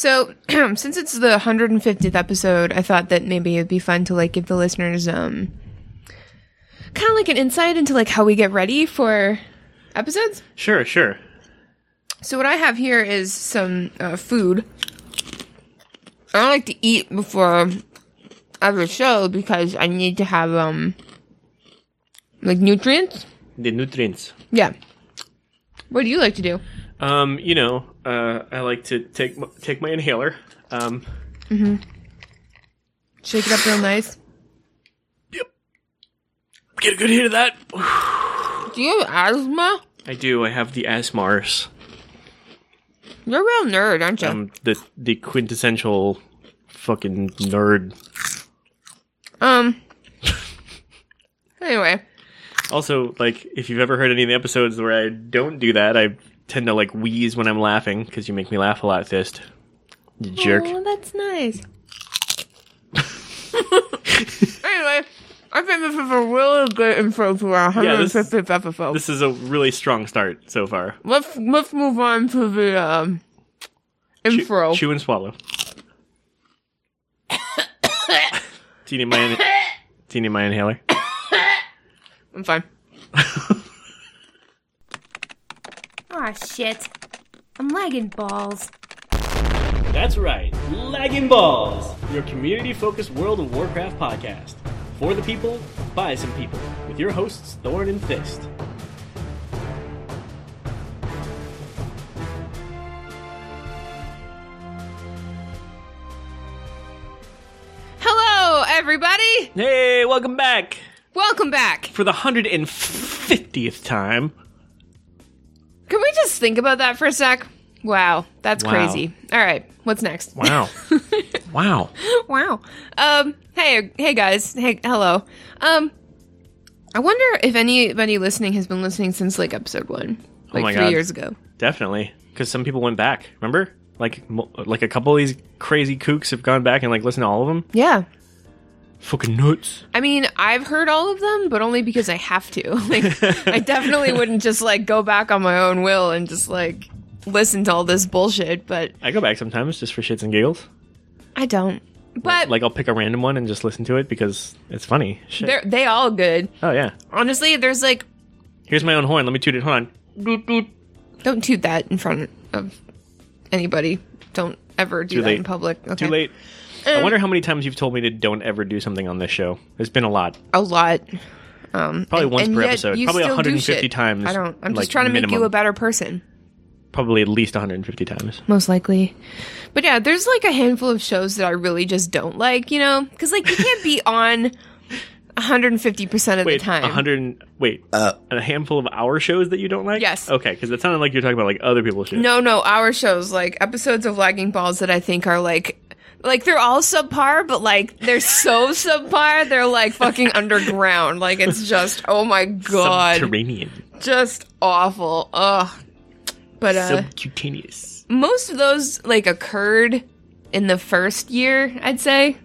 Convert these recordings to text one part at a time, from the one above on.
So, since it's the 150th episode, I thought that maybe it'd be fun to like give the listeners um kind of like an insight into like how we get ready for episodes. Sure, sure. So what I have here is some uh, food. I don't like to eat before every show because I need to have um like nutrients. The nutrients. Yeah. What do you like to do? Um, you know, uh, I like to take take my inhaler. Um, Shake it up real nice. Yep. get a good hit of that. Do you have asthma? I do. I have the asthmars. You're a real nerd, aren't you? I'm the the quintessential fucking nerd. um. Anyway, Also, like, if you've ever heard any of the episodes where I don't do that, I tend to like wheeze when I'm laughing because you make me laugh a lot, Fist. You jerk. Oh, that's nice. anyway, I think this is a really good intro to our Yeah, this- 150th episode. This is a really strong start so far. let's let's move on to the um intro. Chew and swallow. do you need my in- do you need my inhaler? I'm fine. Aw, shit. I'm lagging balls. That's right, Lagging Balls, your community-focused World of Warcraft podcast. For the people, by some people, with your hosts Thorn and Fist. Hello, everybody. Hey, welcome back Welcome back. for the 150th time. Can we just think about that for a sec? Wow, that's Wow. crazy. All right, what's next? Wow. wow. wow. Um. Hey, hey guys. Hey, hello. Um. I wonder if anybody listening has been listening since like episode one, like Oh my three God. years ago. Definitely, because some people went back. Remember, like, mo- like a couple of these crazy kooks have gone back and like listened to all of them. Yeah. Fucking nuts. I mean, I've heard all of them, but only because I have to. Like, I definitely wouldn't just like go back on my own will and just like listen to all this bullshit. But I go back sometimes just for shits and giggles. I don't. But Like, I'll pick a random one and just listen to it because it's funny. Shit. they're they all good. oh yeah. Honestly, there's like Here's my own horn. Let me toot it. Hold on. Doot, doot. don't toot that in front of anybody. Don't ever do Too that late. in public. Okay. Too late. I wonder how many times you've told me to don't ever do something on this show. There's been a lot. A lot. Um, Probably and- once and per episode. Probably still 150 times, I don't. I'm like, just trying to make you a better person. Probably at least 150 times. most likely. But yeah, there's like a handful of shows that I really just don't like, you know? Because like you can't be on 150% of Wait, the time. 100. Wait, a handful of our shows that you don't like? Yes. Okay, because it sounded like you're talking about like other people's shows. No, no, our shows, like episodes of Lagging Balls that I think are like. Like they're all subpar, but like they're so subpar, they're like fucking underground. Like it's just, oh my god, Subterranean. just awful. Ugh. But uh, Subcutaneous. most of those like occurred in the first year, I'd say.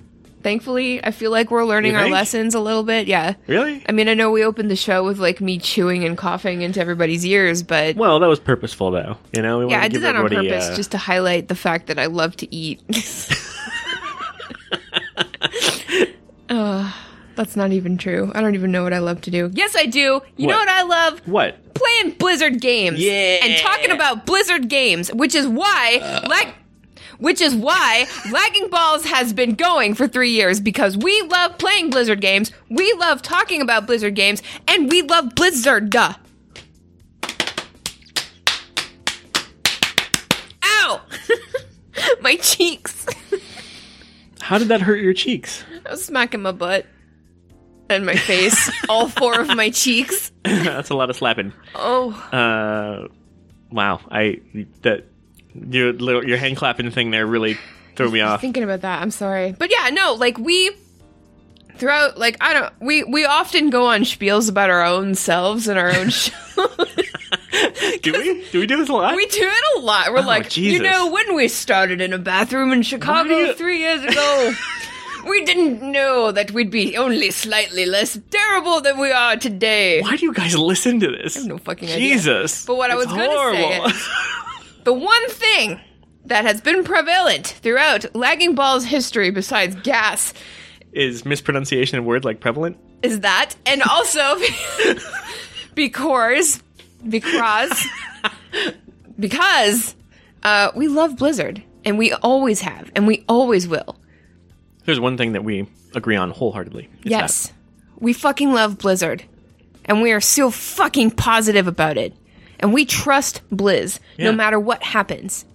Thankfully, I feel like we're learning our lessons a little bit. Yeah. Really? I mean, I know we opened the show with like me chewing and coughing into everybody's ears, but Well, that was purposeful, though. You know, we yeah, I did that on purpose uh, just to highlight the fact that I love to eat. uh, that's not even true. I don't even know what I love to do. Yes, I do. You know What? what I love? What? playing Blizzard games. Yeah. And talking about Blizzard games, which is why like which is why Lagging Balls has been going for three years because we love playing Blizzard games, we love talking about Blizzard games, and we love Blizzard. Duh. Ow! my cheeks. How did that hurt your cheeks? I was smacking my butt and my face, all four of my cheeks. That's a lot of slapping. Oh, Uh, wow. I that your little your hand clapping thing there really threw me off. thinking about that. I'm sorry, but yeah, no, like we throughout, like I don't, we we often go on spiels about our own selves and our own show. do we? Do we do this a lot? we do it a lot. We're oh, like, Jesus. you know, when we started in a bathroom in Chicago three years ago. We didn't know that we'd be only slightly less terrible than we are today. Why do you guys listen to this? have no fucking idea. Jesus. But what I was gonna say horrible. is- The one thing that has been prevalent throughout Lagging Balls history besides gas Is mispronunciation of word like prevalent? is that, and also because, because, because uh, we love Blizzard, and we always have, and we always will. There's one thing that we agree on wholeheartedly. It's yes, we fucking love Blizzard, and we are so fucking positive about it, and we trust Blizz Yeah. no matter what happens.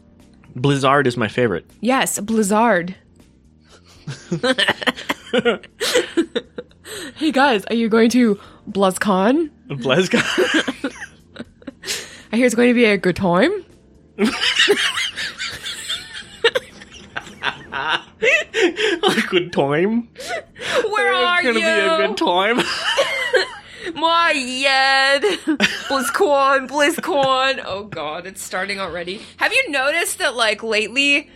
Blizzard is my favorite. Yes, Blizzard. hey guys, are you going to BlizzCon? BlizzCon. I hear it's going to be a good time. A good time. Where are It's gonna you? be a good time. My yed. BlizzCon, BlizzCon. Oh god, it's starting already. Have you noticed that like lately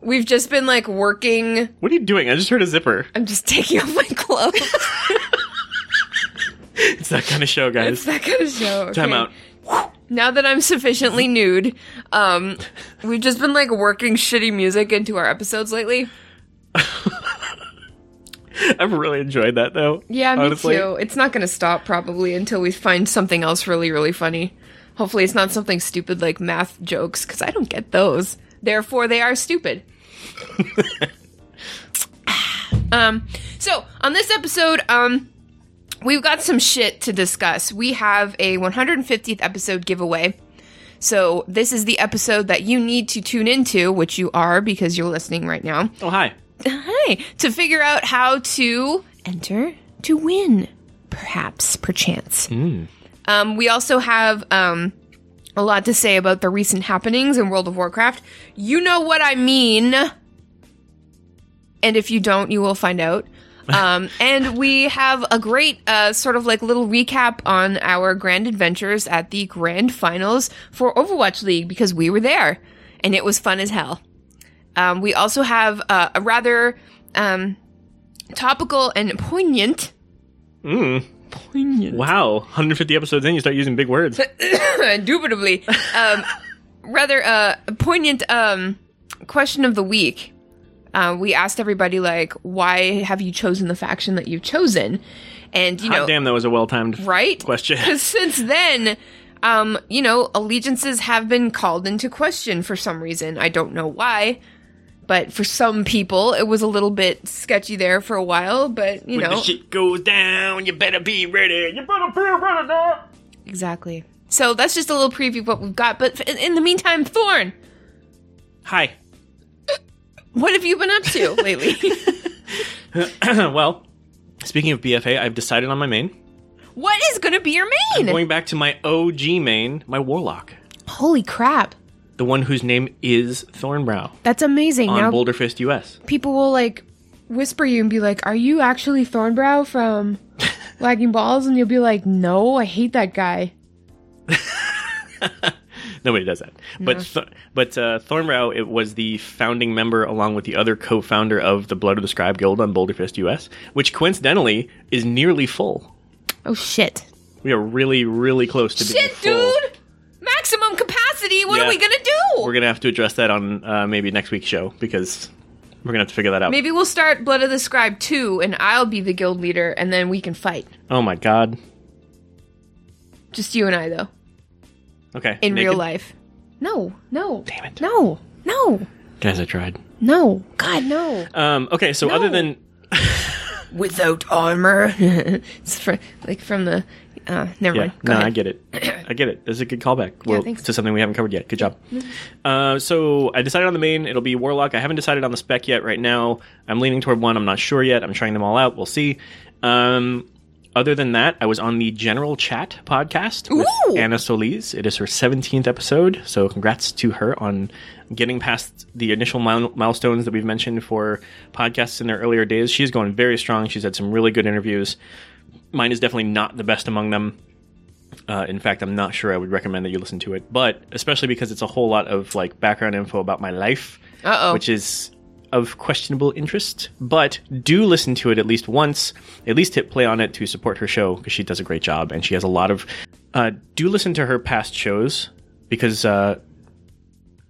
we've just been like working what are you doing? I just heard a zipper. I'm just taking off my clothes. It's that kind of show, guys. it's that kind of show. Time out. Now that I'm sufficiently nude, um, we've just been like working shitty music into our episodes lately. I've really enjoyed that though. Yeah, me honestly. too. It's not going to stop probably until we find something else really, really funny. Hopefully, it's not something stupid like math jokes because I don't get those. Therefore, they are stupid. um. So on this episode, um, we've got some shit to discuss. We have a 150th episode giveaway. So this is the episode that you need to tune into, which you are because you're listening right now. Oh hi. Hi. To figure out how to enter to win, perhaps, perchance. Um, we also have um, a lot to say about the recent happenings in World of Warcraft. You know what I mean. And if you don't, you will find out. Um, and we have a great uh, sort of like little recap on our grand adventures at the grand finals for Overwatch League because we were there and it was fun as hell. Um, we also have uh, a rather um, topical and poignant. Poignant. Wow. 150 episodes in, you start using big words. Indubitably. Um, rather uh, poignant um, question of the week. Uh, we asked everybody, like, why have you chosen the faction that you've chosen? And, you Hot know, damn, that was a well timed right? question. Because since then, um, you know, allegiances have been called into question for some reason. I don't know why, but for some people, it was a little bit sketchy there for a while. But you When know, the shit goes down, you better be ready. You better be ready now. exactly. So that's just a little preview of what we've got. But in, in the meantime, Thorn, Hi. what have you been up to lately? well, speaking of BFA, I've decided on my main. what is going to be your main? Going back to my OG main, my Warlock. Holy crap! The one whose name is Thornbrow That's amazing. on now Boulder Fist US. people will like whisper you and be like, "Are you actually Thornbrow from Lagging Balls?" And you'll be like, "No, I hate that guy." Nobody does that. But th- but uh, Thornbrow, it was the founding member along with the other co-founder of the Blood of the Scribe Guild on Boulderfist US, which coincidentally is nearly full. Oh shit! We are really, really close to being Shit, full. dude! Maximum capacity. What Yeah. are we gonna do? We're gonna have to address that on uh, maybe next week's show because we're gonna have to figure that out. Maybe we'll start Blood of the Scribe 2 and I'll be the guild leader and then we can fight. Oh my god. Just you and I though. Okay. In naked? real life. No, no. Damn it. No. No. Guys, I tried. No. God no. Um, okay, so other than Without armor. it's fr- like from the uh never yeah, mind. Go no, ahead. I get it. I get it. This is a good callback. Well, thanks. to something we haven't covered yet. Good job. Uh, so I decided on the main. It'll be Warlock. I haven't decided on the spec yet. Right now, I'm leaning toward one. I'm not sure yet. I'm trying them all out. We'll see. Um, other than that, I was on the General Chat podcast with Ooh. Anna Solis. It is her 17th episode, so congrats to her on getting past the initial mile- milestones that we've mentioned for podcasts in their earlier days. She's going very strong. She's had some really good interviews. Mine is definitely not the best among them. Uh, in fact, I'm not sure I would recommend that you listen to it, but especially because it's a whole lot of like background info about my life, Uh-oh. which is of questionable interest. But do listen to it at least once. At least hit play on it to support her show because she does a great job and she has a lot of. Uh, do listen to her past shows because uh,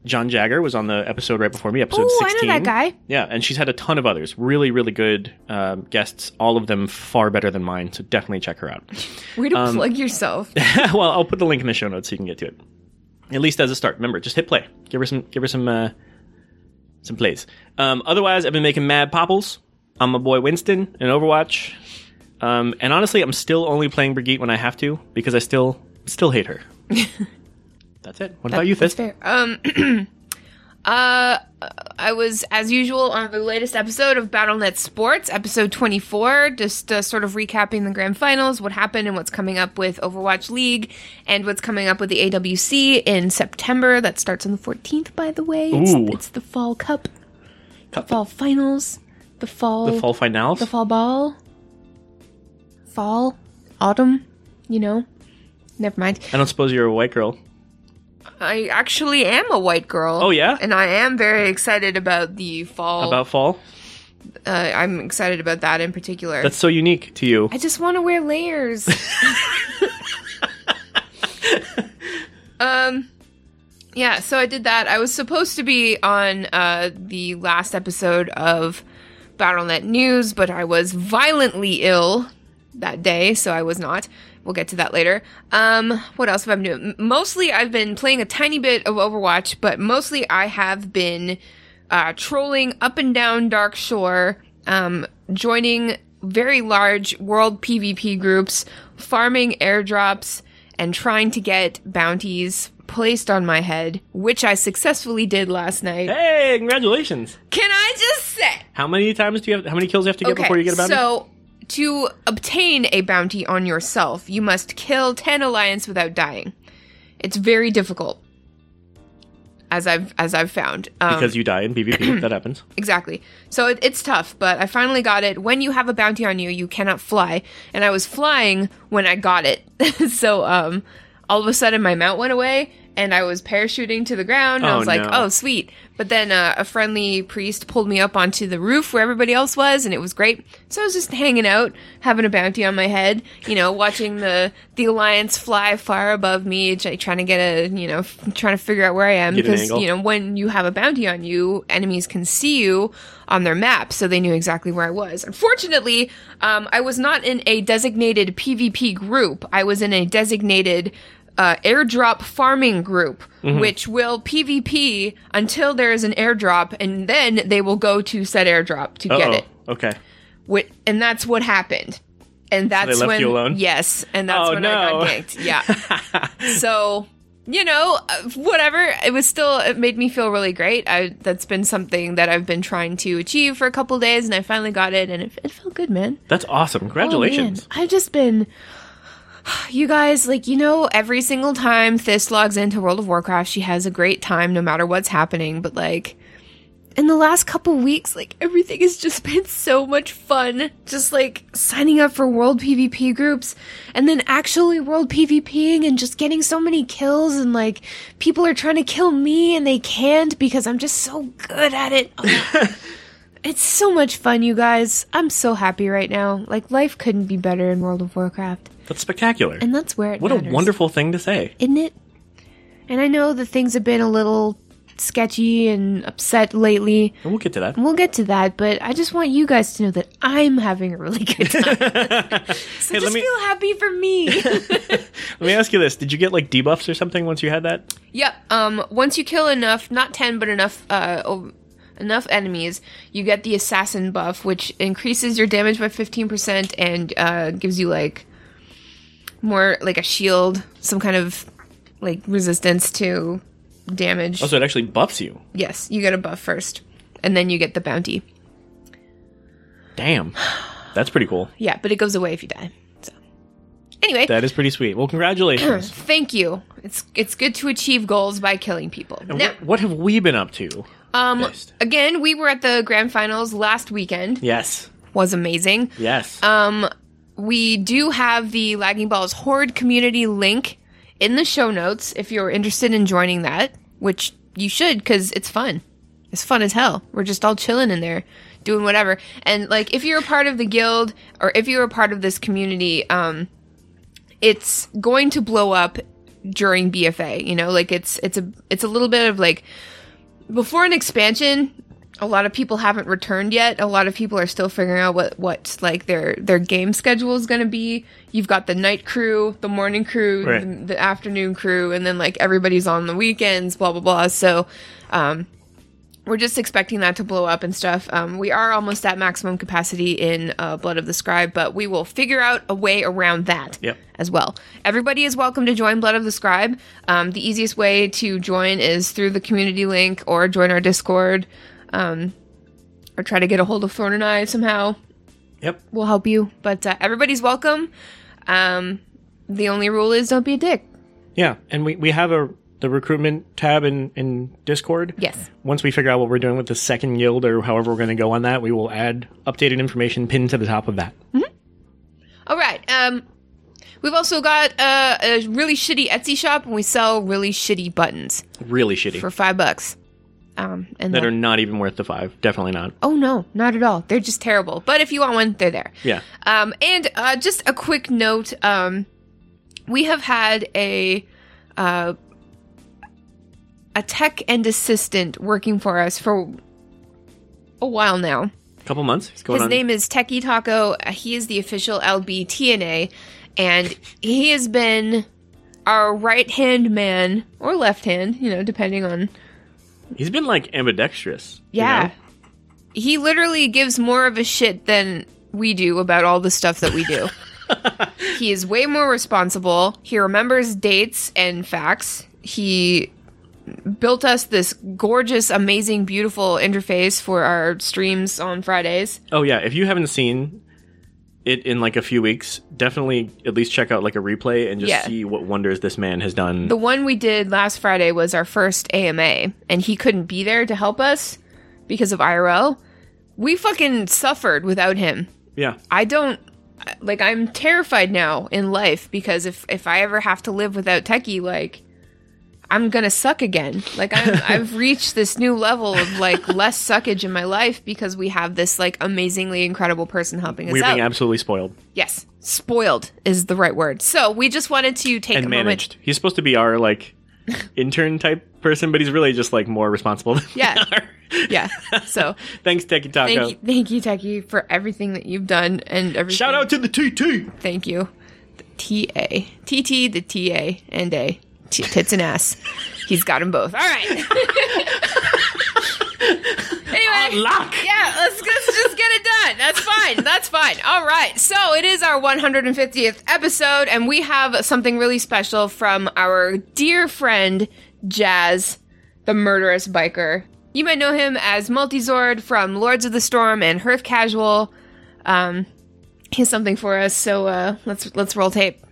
John Jagger was on the episode right before me, episode Oh, I 16. know that guy. Yeah, and she's had a ton of others. Really, really good um, guests. All of them far better than mine. So definitely check her out. Way to Um, plug yourself. well, I'll put the link in the show notes so you can get to it. At least as a start. Remember, just hit play. Give her some. Give her some. Uh, some plays. Um, otherwise, I've been making mad popples. I'm my boy Winston in Overwatch. Um, and honestly, I'm still only playing Brigitte when I have to because I still still hate her. That's it. What about you, That's Fist? fair. Um, uh, I was as usual on the latest episode of BattleNet Sports, episode 24, just uh, sort of recapping the grand finals, what happened, and what's coming up with Overwatch League, and what's coming up with the AWC in September. That starts on the 14th, by the way. It's, Ooh. it's the Fall Cup, Cup. Fall Finals, the Fall, The fall finals. the Fall Ball, Fall, Autumn. You know, never mind. I don't suppose you're a white girl. I actually am a white girl. Oh, yeah? and I am very excited about the fall. About fall? uh, I'm excited about that in particular. That's so unique to you. I just want to wear layers. um, yeah. So I did that. I was supposed to be on uh, the last episode of BattleNet News, but I was violently ill that day, so I was not. We'll get to that later. Um, what else have I been doing? Mostly, I've been playing a tiny bit of Overwatch, but mostly I have been uh, trolling up and down Darkshore, um, joining very large world PvP groups, farming airdrops, and trying to get bounties placed on my head, which I successfully did last night. Hey, congratulations! Can I just say? How many times do you have? How many kills do you have to get before you get a bounty? So, to obtain a bounty on yourself, you must kill 10 alliance without dying. It's very difficult. As I've as I've found. Um, because you die in PvP, that happens. Exactly. So it, it's tough, but I finally got it. When you have a bounty on you, you cannot fly, and I was flying when I got it. so um, all of a sudden my mount went away, and I was parachuting to the ground. And I Oh, was like, no. "Oh, sweet!" But then uh, a friendly priest pulled me up onto the roof where everybody else was, and it was great. So I was just hanging out, having a bounty on my head, you know, watching the the alliance fly far above me, trying to get a, you know, f- trying to figure out where I am because you know when you have a bounty on you, enemies can see you on their map, so they knew exactly where I was. Unfortunately, um, I was not in a designated PvP group. I was in a designated uh, airdrop farming group, Mm-hmm. which will PvP until there is an airdrop, and then they will go to said airdrop to get Uh-oh. it. Okay. Wh- and that's what happened. And that's left when you alone? yes, and that's Oh, when I got ganked. Yeah. so you know, uh, whatever. It was still. It made me feel really great. I that's been something that I've been trying to achieve for a couple days, and I finally got it, and it, it felt good, man. That's awesome. Congratulations. Oh. I've just been. You guys, like, you know, every single time Fist logs into World of Warcraft, she has a great time no matter what's happening. But, like, in the last couple weeks, like, everything has just been so much fun. Just, like, signing up for World PvP groups and then actually World PvPing and just getting so many kills. And, like, people are trying to kill me and they can't because I'm just so good at it. Oh. It's so much fun, you guys. I'm so happy right now. Like life couldn't be better in World of Warcraft, That's spectacular. and that's where it what a wonderful thing to say. isn't it? And I know that things have been a little sketchy and upset lately. And we'll get to that. We'll get to that, but I just want you guys to know that I'm having a really good time. so Hey, just me feel happy for me. let me ask you this: Did you get like debuffs or something once you had that? Yep. Um, once you kill enough, not ten, but enough, uh, ov- enough enemies, you get the assassin buff, which increases your damage by fifteen percent and uh, gives you like more like a shield, some kind of like resistance to damage. Oh, so it actually buffs you. yes, you get a buff first, and then you get the bounty. Damn, that's pretty cool. Yeah, but it goes away if you die. So, anyway. That is pretty sweet. Well, congratulations. Thank you. It's it's good to achieve goals by killing people. And Now, what, what have we been up to? um, again, we were at the grand finals last weekend. Yes, Was amazing. yes. Um, we do have the Lagging Balls Horde community link in the show notes if you're interested in joining that, which you should because it's fun. It's fun as hell. We're just all chilling in there, doing whatever. And like, if you're a part of the guild or if you're a part of this community, um, it's going to blow up during BFA. You know, like it's it's a it's a little bit of like before an expansion. A lot of people haven't returned yet. A lot of people are still figuring out what what like their their game schedule is going to be. You've got the night crew, the morning crew, Right. the, the afternoon crew, and then like everybody's on the weekends. Blah blah blah. So. um we're just expecting that to blow up and stuff. Um, we are almost at maximum capacity in uh, Blood of the Scribe, but we will figure out a way around that Yep. as well. Everybody is welcome to join Blood of the Scribe. Um, the easiest way to join is through the community link or join our Discord, um, or try to get a hold of Thorn and I somehow. Yep. We'll help you. But uh, everybody's welcome. Um, the only rule is don't be a dick. Yeah, and we, we have a the recruitment tab in, in Discord. Yes. Once we figure out what we're doing with the second guild or however we're going to go on that, we will add updated information pinned to the top of that. All right. Um, we've also got uh, a really shitty Etsy shop, and we sell really shitty buttons Really shitty. for five bucks. Um, and that the- are not even worth the five. Definitely not. oh no, not at all. They're just terrible. But if you want one, they're there. Yeah. Um, and uh, just a quick note: um, we have had a uh, a tech and assistant working for us for a while now. A couple months. His on. name is Techie Taco. He is the official LB TNA, and he has been our right hand man or left hand, you know, depending on. He's been like ambidextrous. you Yeah. know? He literally gives more of a shit than we do about all the stuff that we do. he is way more responsible. He remembers dates and facts. He built us this gorgeous, amazing, beautiful interface for our streams on Fridays. Oh yeah. If you haven't seen it in like a few weeks, definitely at least check out like a replay and just Yeah. see what wonders this man has done. The one we did last Friday was our first AMA, and he couldn't be there to help us because of IRL. We fucking suffered without him. yeah. I don't like. I'm terrified now in life because if if I ever have to live without Techie, like I'm gonna suck again. Like I'm, I've reached this new level of like less suckage in my life because we have this like amazingly incredible person helping us out. We're out. being absolutely spoiled yes, spoiled is the right word. So we just wanted to take and a moment. managed. He's supposed to be our like intern type person, but he's really just like more responsible. Than we Yeah. are. Yeah. So Thanks, Techie Taco. thank you, thank you, Techie, for everything that you've done and everything. Shout out to the TT. Thank you. The TA, TT, the TA, and A, T- tits and ass. He's got them both. All right. anyway, Lock. yeah, let's, let's just get it done. That's fine. That's fine. All right. So it is our 150th episode, and we have something really special from our dear friend Jazz, the murderous biker. You might know him as Multizord from Lords of the Storm and Hearth Casual. Um, he has something for us, so uh, let's let's roll tape.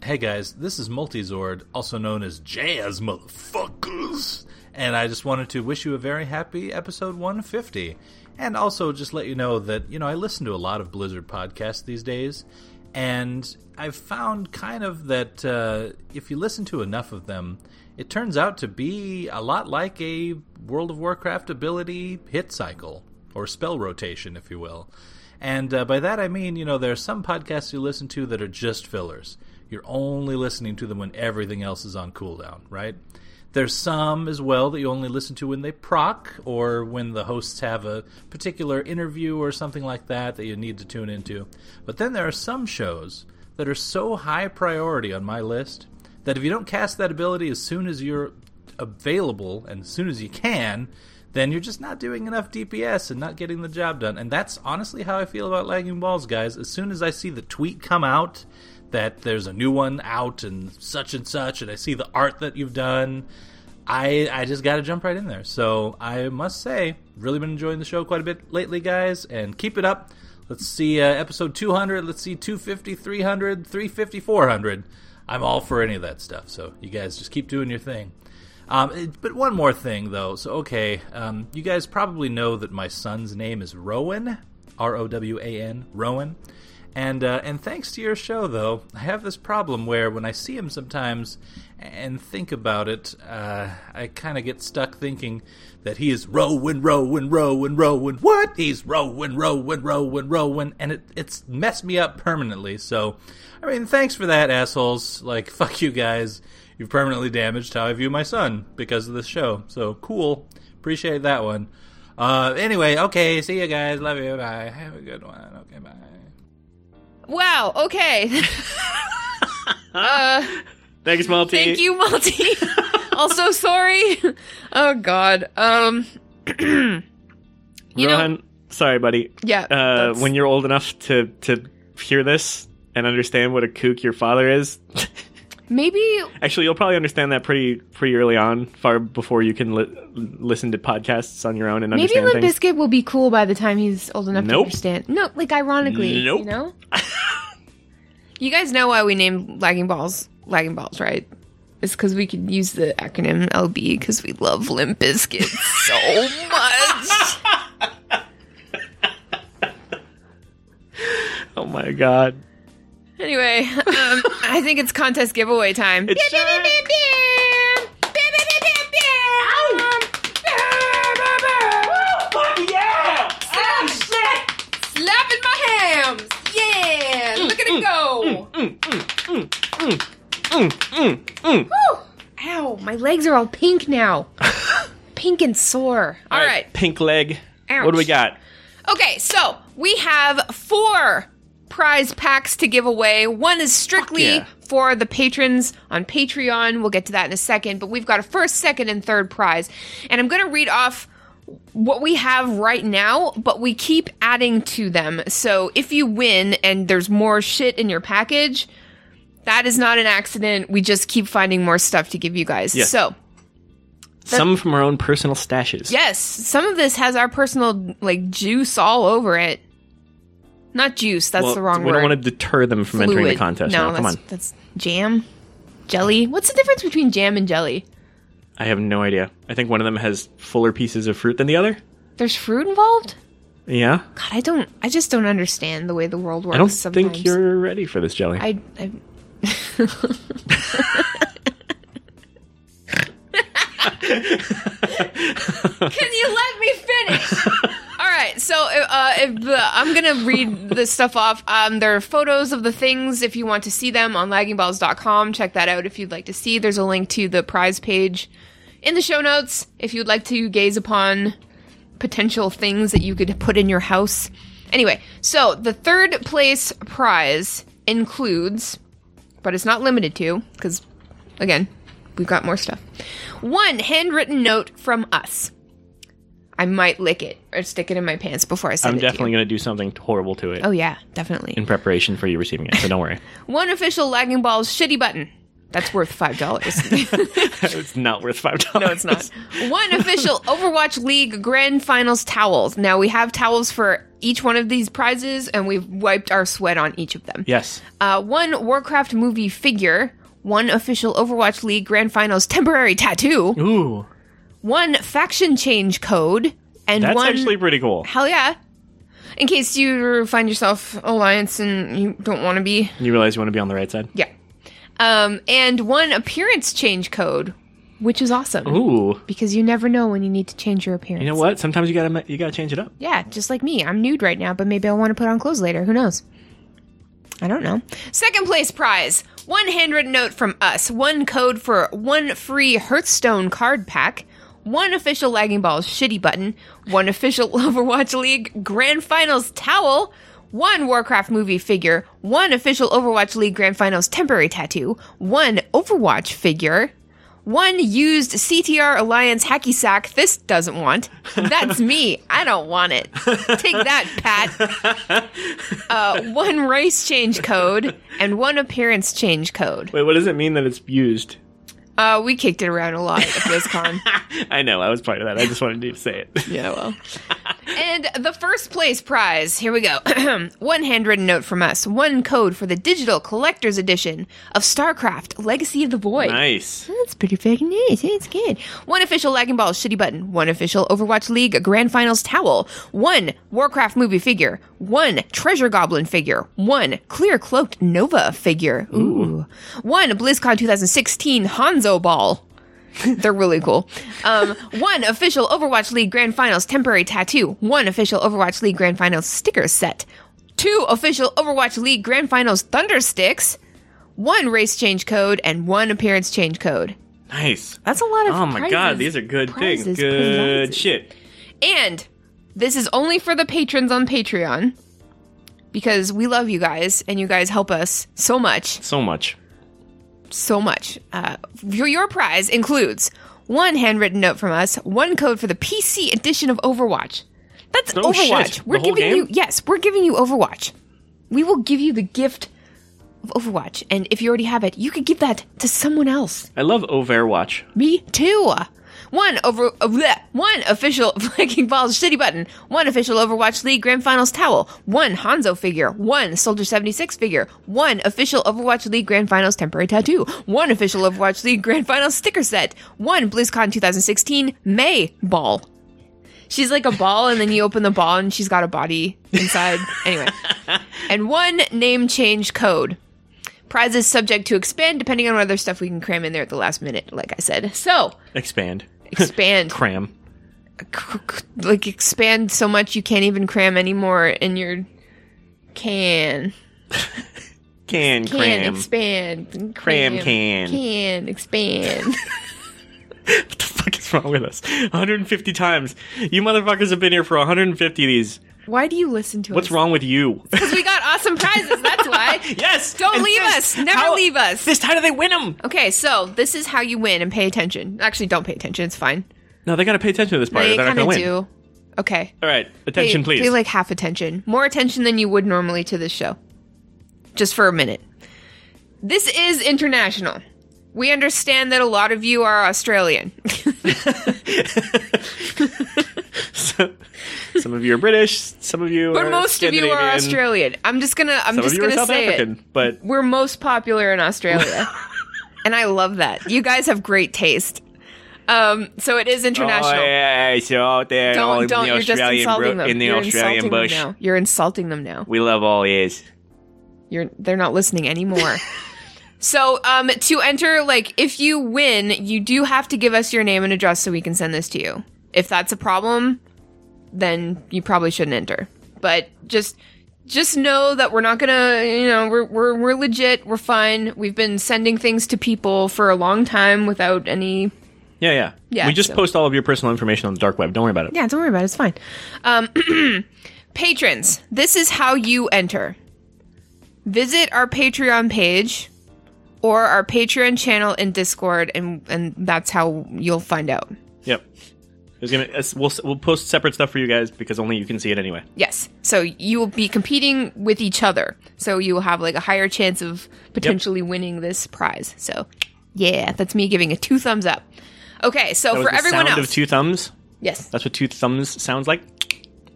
Hey guys, this is Multizord, also known as Jazz Motherfuckers. And I just wanted to wish you a very happy episode 150. And also just let you know that, you know, I listen to a lot of Blizzard podcasts these days. And I've found kind of that uh, if you listen to enough of them, it turns out to be a lot like a World of Warcraft ability hit cycle, or spell rotation, if you will. And uh, by that I mean, you know, there are some podcasts you listen to that are just fillers. You're only listening to them when everything else is on cooldown, right? There's some as well that you only listen to when they proc or when the hosts have a particular interview or something like that that you need to tune into. But then there are some shows that are so high priority on my list that if you don't cast that ability as soon as you're available and as soon as you can, then you're just not doing enough DPS and not getting the job done. And that's honestly how I feel about lagging balls, guys. As soon as I see the tweet come out that there's a new one out and such and such, and I see the art that you've done, I I just got to jump right in there. So I must say, really been enjoying the show quite a bit lately, guys, and keep it up. Let's see uh, episode 200. Let's see 250, 300, 350, 400. I'm all for any of that stuff. So you guys just keep doing your thing. Um, it- but one more thing, though. So, okay, um, you guys probably know that my son's name is Rowan, R O W A N, Rowan. And uh, and thanks to your show, though, I have this problem where when I see him sometimes and think about it, uh, I kind of get stuck thinking that he is rowing, rowing, rowing, rowing. What? He's rowing, rowing, rowing, rowing, and it it's messed me up permanently. So, I mean, thanks for that, assholes. Like, fuck you guys. You've permanently damaged how I view my son because of this show. So cool. Appreciate that one. Uh, anyway, okay. See you guys. Love you. Bye. Have a good one. Okay. Bye. Wow. Okay. uh, Thanks, Multi. thank you, Multi. also, sorry. Oh God. Um. you know- Rowan, sorry, buddy. Yeah. Uh, when you're old enough to to hear this and understand what a kook your father is, maybe actually, you'll probably understand that pretty pretty early on, far before you can li- listen to podcasts on your own and maybe understand Limp things. Bizkit will be cool by the time he's old enough to Nope. understand. No, like ironically, Nope. you know. you guys know why we named lagging balls lagging balls, right? It's because we could use the acronym LB because we love Limp Bizkit so much. Oh my god! Anyway, um, I think it's contest giveaway time. It's um, Slapping my hams. Yeah, mm, look at it mm, go. Mm, Whew. Ow, my legs are all pink now. pink and sore. All right. pink leg. Ouch. What do we got? Okay, so we have four prize packs to give away. One is strictly yeah. for the patrons on Patreon. We'll get to that in a second, but we've got a first, second, and third prize. And I'm going to read off what we have right now, but we keep adding to them. So if you win and there's more shit in your package, that is not an accident. We just keep finding more stuff to give you guys. Yes. So, Some from our own personal stashes. Yes, some of this has our personal like juice all over it. Not juice, that's Well, the wrong we word. We don't want to deter them from entering the contest. No, now. Come on. that's jam, jelly. What's the difference between jam and jelly? I have no idea. I think one of them has fuller pieces of fruit than the other. There's fruit involved. Yeah. God, I don't. I just don't understand the way the world works. I don't sometimes. think you're ready for this jelly. I. I Can you let me finish? Right, so uh, if the, I'm gonna read this stuff off. Um, there are photos of the things if you want to see them on laggingballs.com. Check that out if you'd like to see. There's a link to the prize page in the show notes if you'd like to gaze upon potential things that you could put in your house. Anyway, so the third place prize includes, but it's not limited to, because again, we've got more stuff. One handwritten note from us. I might lick it or stick it in my pants before I send I'm it to definitely going to do something horrible to it Oh yeah, definitely. in preparation for you receiving it. So don't worry. One official lagging balls shitty button. That's worth five dollars. it's not worth five dollars. No, it's not. One official Overwatch League Grand Finals towels. Now we have towels for each one of these prizes, and we've wiped our sweat on each of them. Yes. Uh, one Warcraft movie figure. One official Overwatch League Grand Finals temporary tattoo. Ooh, One faction change code. And that's one actually pretty cool. hell yeah. In case you find yourself alliance and you don't want to be, You realize you want to be on the right side. yeah. Um, and one appearance change code, which is awesome Ooh. because you never know when you need to change your appearance. You know what? Sometimes you gotta you gotta change it up. Yeah, just like me. I'm nude right now, but maybe I'll want to put on clothes later. Who knows? I don't know. Second place prize one handwritten note from us, one code for one free Hearthstone card pack, one official Lagging Balls shitty button, one official Overwatch League Grand Finals towel, one Warcraft movie figure, one official Overwatch League Grand Finals temporary tattoo, one Overwatch figure, one used CTR Alliance hacky sack this doesn't want. That's me. I don't want it. Take that, Pat. Uh, one race change code and one appearance change code. Wait, what does it mean that it's used? Uh, we kicked it around a lot at BlizzCon. I know. I was part of that. I just wanted you to say it. yeah, well. And the first place prize, here we go. one handwritten note from us, one code for the digital collector's edition of StarCraft Legacy of the Void. Nice. That's pretty fucking nice. It's good. One official Lagging ball shitty button. One official Overwatch League Grand Finals towel. One Warcraft movie figure. One Treasure Goblin figure. One Clear Cloaked Nova figure. Ooh. One BlizzCon 2016 Hanzo ball. They're really cool. Um, one official Overwatch League Grand Finals temporary tattoo. One official Overwatch League Grand Finals sticker set. Two official Overwatch League Grand Finals thunder sticks. One race change code and one appearance change code. Nice. That's a lot of. Oh my prizes. god, these are good Prizes, things. Good prizes. shit. And this is only for the patrons on Patreon because we love you guys and you guys help us so much, So much. So much. Uh, your, your prize includes one handwritten note from us, one code for the PC edition of Overwatch. That's Oh, Overwatch. shit. We're giving game? you yes, we're giving you Overwatch. We will give you the gift of Overwatch, and if you already have it, you could give that to someone else. I love Overwatch. Me too. One over uh, bleh. one official Viking Balls city button. One official Overwatch League Grand Finals towel. One Hanzo figure. One Soldier seventy six figure. One official Overwatch League Grand Finals temporary tattoo. One official Overwatch League Grand Finals sticker set. One BlizzCon 2016 Mei ball. She's like a ball, and then you open the ball, and she's got a body inside. anyway, and one name change code. Prizes subject to expand depending on what other stuff we can cram in there at the last minute, like I said. So, Expand. expand. Cram. like, expand so much you can't even cram anymore in your can. Can, Can cram. expand. Cram can. Can expand. what the fuck is wrong with us? 150 times. You motherfuckers have been here for 150 of these. Why do you listen to us? What's us? wrong with you? Because we got awesome prizes, that's why. yes! Don't and leave Fist, us. Never how- leave us. Fist, how do they win them? Okay, so this is how you win and pay attention. Actually, don't pay attention. It's fine. No, they gotta pay attention to this part. They're not kind of win. do. Okay. All right, attention, pay, please. Pay like half attention. More attention than you would normally to this show. Just for a minute. This is international. We understand that a lot of you are Australian. So- some of you are British. Some of you, but most of you are Australian. I'm just gonna I'm Some just gonna South say African. it. But We're most popular in Australia. and I love that. You guys have great taste. Um, so it is international. Oh, yeah, so out there, all Don't don't the you're just Australian insulting bro- them. in the you're Australian insulting bush. them now. You're insulting them now. We love all ears. You're they're not listening anymore. so, um to enter like if you win, you do have to give us your name and address so we can send this to you. If that's a problem, then you probably shouldn't enter. But just just know that we're not gonna, you know, we're we're we're legit. We're fine. We've been sending things to people for a long time without any. Yeah, yeah. Yeah, We just so- post all of your personal information on the dark web. Don't worry about it. Yeah, don't worry about it. It's fine. Um, patrons, this is how you enter. Visit our Patreon page or our Patreon channel in Discord, and and that's how you'll find out. Yep. There's gonna we'll we'll post separate stuff for you guys because only you can see it anyway. Yes. So you will be competing with each other. So you will have like a higher chance of potentially winning this prize. So yeah, that's me giving a two thumbs up. Okay, so for everyone sound else, of two thumbs. yes. That's what two thumbs sounds like.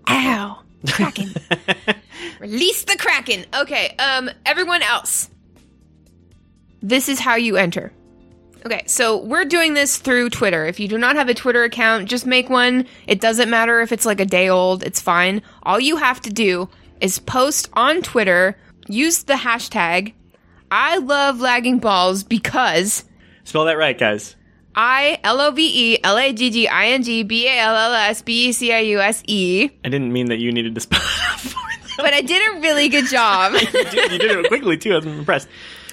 Ow, Kraken. Release the Kraken. Okay, um, everyone else. This is how you enter. Okay, so we're doing this through Twitter. If you do not have a Twitter account, just make one. It doesn't matter if it's like a day old, it's fine. All you have to do is post on Twitter, use the hashtag I love lagging balls because Spell that right, guys. I L O V E L A G G I N G B A L L S B E C I U S E. I didn't mean that you needed to spell it for them. But I did a really good job. you, did, you did it quickly too. I'm impressed.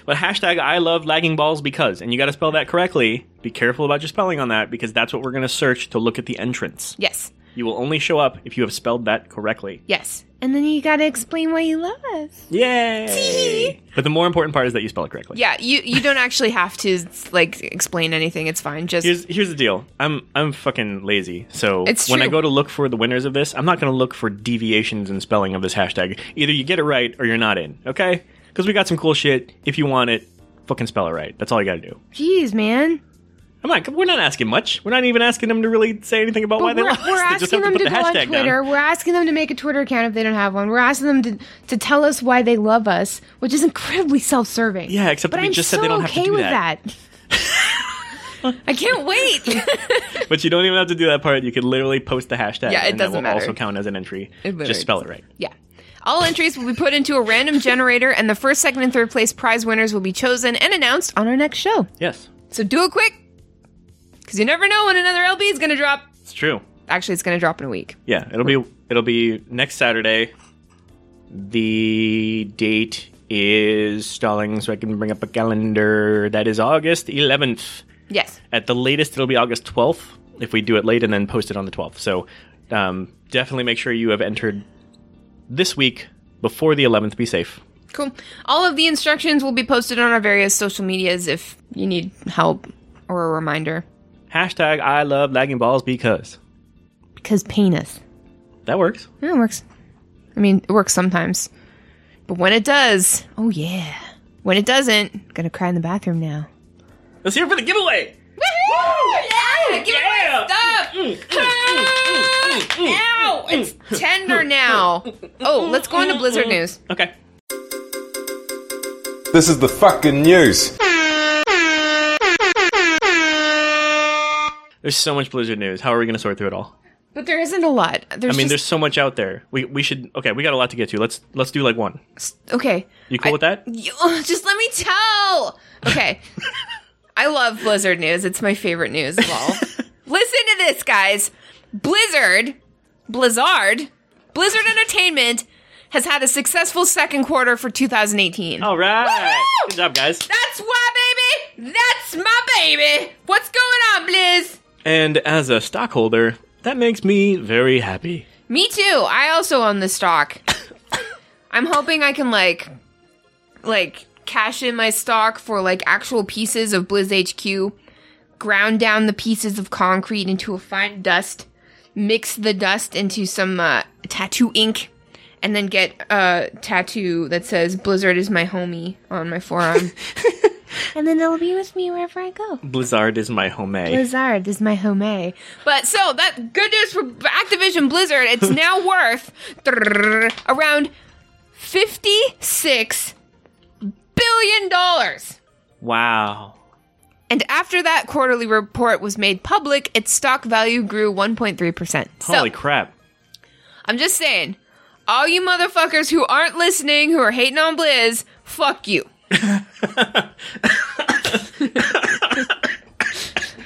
But hashtag I love lagging balls because, and you got to spell that correctly. Be careful about your spelling on that because that's what we're going to search to look at the entrance. yes. You will only show up if you have spelled that correctly. Yes. And then you gotta explain why you love us. Yay! but the more important part is that you spell it correctly. Yeah, you you don't actually have to like explain anything. It's fine. Just Here's here's the deal. I'm I'm fucking lazy. So when I go to look for the winners of this, I'm not going to look for deviations in spelling of this hashtag. Either you get it right or you're not in. Okay? Because we got some cool shit. If you want it, fucking spell it right. That's all you got to do. jeez, man. I'm not. We're not asking much. We're not even asking them to really say anything about why But they we're, love us. we're They just asking have them to to put go the on Twitter. down. We're asking them to make a Twitter account if they don't have one. We're asking them to, to tell us why they love us, which is incredibly self-serving. Yeah, except but we I'm just so said they don't have to okay do with that. I can't wait. But you don't even have to do that part. You can literally post the hashtag. Yeah, it doesn't that will matter. also count as an entry. It Just spell it right. yeah. All entries will be put into a random generator, and the first, second, and third place prize winners will be chosen and announced on our next show. Yes, So do it quick, because you never know when another LB is going to drop. it's true. Actually, it's going to drop in a week. Yeah, it'll be it'll be next Saturday. The date is stalling, so I can bring up a calendar. That is August 11th. Yes. At the latest, it'll be August 12th if we do it late and then post it on the 12th. So um, definitely make sure you have entered this week before the 11th. Be safe. Cool. All of the instructions will be posted on our various social medias if you need help or a reminder. Hashtag I love lagging balls because Because penis. that works. Yeah, it works. I mean, it works sometimes. But when it does, oh yeah. When it doesn't, gonna cry in the bathroom now. Let's hear it for the giveaway. Yeah! Give Yeah! me stuff! Mm, mm, mm, ah! Ow! It's tender now. Oh, let's go into Blizzard news. Okay. This is the fucking news. There's so much Blizzard news. How are we going to sort through it all? But there isn't a lot. There's I mean, there's so much out there. We we should okay. We got a lot to get to. Let's let's do like one. okay. You cool I- with that? You- just let me tell. Okay. I love Blizzard news. It's my favorite news of all. Listen to this, guys. Blizzard, Blizzard, Blizzard Entertainment has had a successful second quarter for 2018. All right. Woohoo! Good job, guys. That's why, baby. That's my baby. What's going on, Blizz? And as a stockholder, that makes me very happy. Me too. I also own the stock. I'm hoping I can like like cash in my stock for like actual pieces of Blizz HQ, ground down the pieces of concrete into a fine dust, mix the dust into some uh, tattoo ink, and then get a tattoo that says Blizzard is my homie on my forearm. And then they'll be with me wherever I go. Blizzard is my home. Blizzard is my home. But so that good news for Activision Blizzard, it's now worth around fifty-six billion dollars. Wow. And after that quarterly report was made public, its stock value grew 1.3%. So, Holy crap. I'm just saying, all you motherfuckers who aren't listening, who are hating on Blizz, fuck you.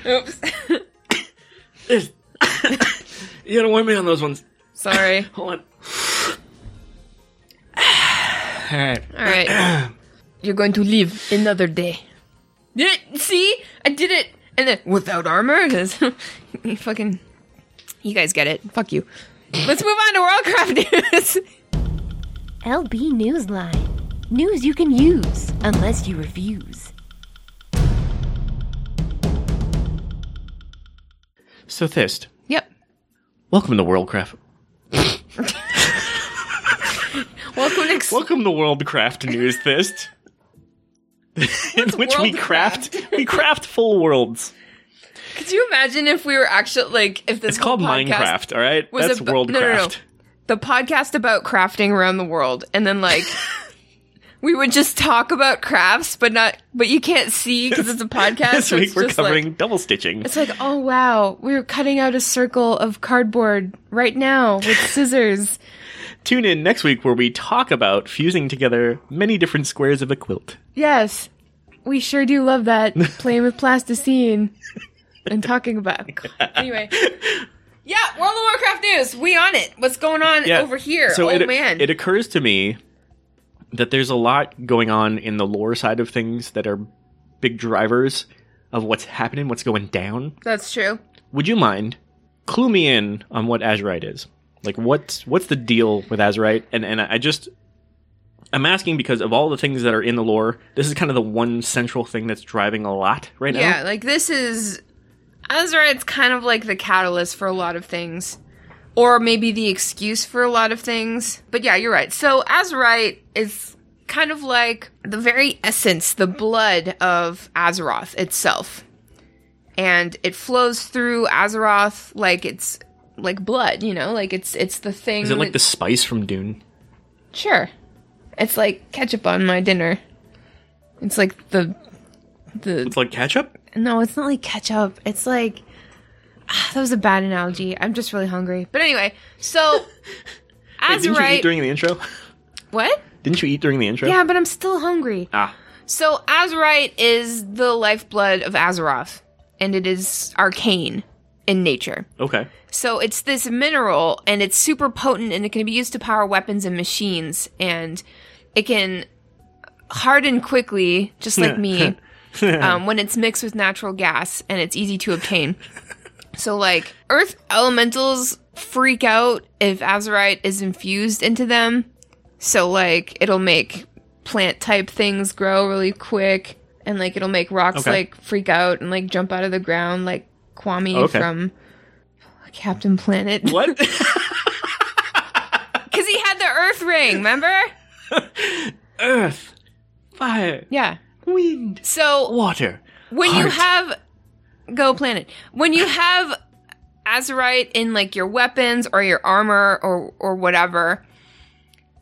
Oops. You gotta warn me on those ones. Sorry. Hold on. All right. All right. You're going to live another day. Yeah, See? I did it. And then without armor? 'Cause you fucking. You guys get it. Fuck you. Let's move on to Worldcraft news. LB Newsline. News you can use, unless you refuse. So Fist, yep. welcome to Worldcraft. Welcome to. Ex- Welcome to Worldcraft News, Fist. In which we craft we craft full worlds. Could you imagine if we were actually like if this It's called Minecraft, all right? was That's ab- Worldcraft. no, no, no. the podcast about crafting around the world, and then like we would just talk about crafts, but not, but you can't see because it's a podcast. This so week we're covering Like, double stitching. It's like, oh wow, we're cutting out a circle of cardboard right now with scissors. Tune in next week where we talk about fusing together many different squares of a quilt. Yes, we sure do love that playing with plasticine and talking about. anyway. Yeah, World of Warcraft news. We on it. What's going on over here? So oh it, man. it occurs to me that there's a lot going on in the lore side of things that are big drivers of what's happening, what's going down. That's true. Would you mind clue me in on what Azerite is? Like what's what's the deal with Azerite? And and I just I'm asking because of all the things that are in the lore, this is kind of the one central thing that's driving a lot right now. Yeah, like this is Azerite's kind of like the catalyst for a lot of things. Or maybe the excuse for a lot of things. But yeah, you're right. So Azerite is kind of like the very essence, the blood of Azeroth itself. and it flows through Azeroth like it's like blood, you know, like it's it's the thing. Is it like that- the spice from Dune? Sure. It's like ketchup on my dinner. It's like the the It's like ketchup. no, it's not like ketchup. It's like ah, that was a bad analogy. I'm just really hungry. But anyway, so Wait, didn't you eat during the intro? what? Didn't you eat during the intro? Yeah, but I'm still hungry. Ah, So Azerite is the lifeblood of Azeroth, and it is arcane in nature. okay. So it's this mineral, and it's super potent, and it can be used to power weapons and machines, and it can harden quickly, just like me, um, when it's mixed with natural gas, and it's easy to obtain. So, like, earth elementals freak out if azerite is infused into them. So, like, it'll make plant type things grow really quick, and, like, it'll make rocks, Okay. like, freak out and, like, jump out of the ground, like Kwame Okay. from Captain Planet. What? Because he had the Earth ring, remember? Earth, fire, Yeah. wind, So water. when you have go planet when you have azerite in like your weapons or your armor or or whatever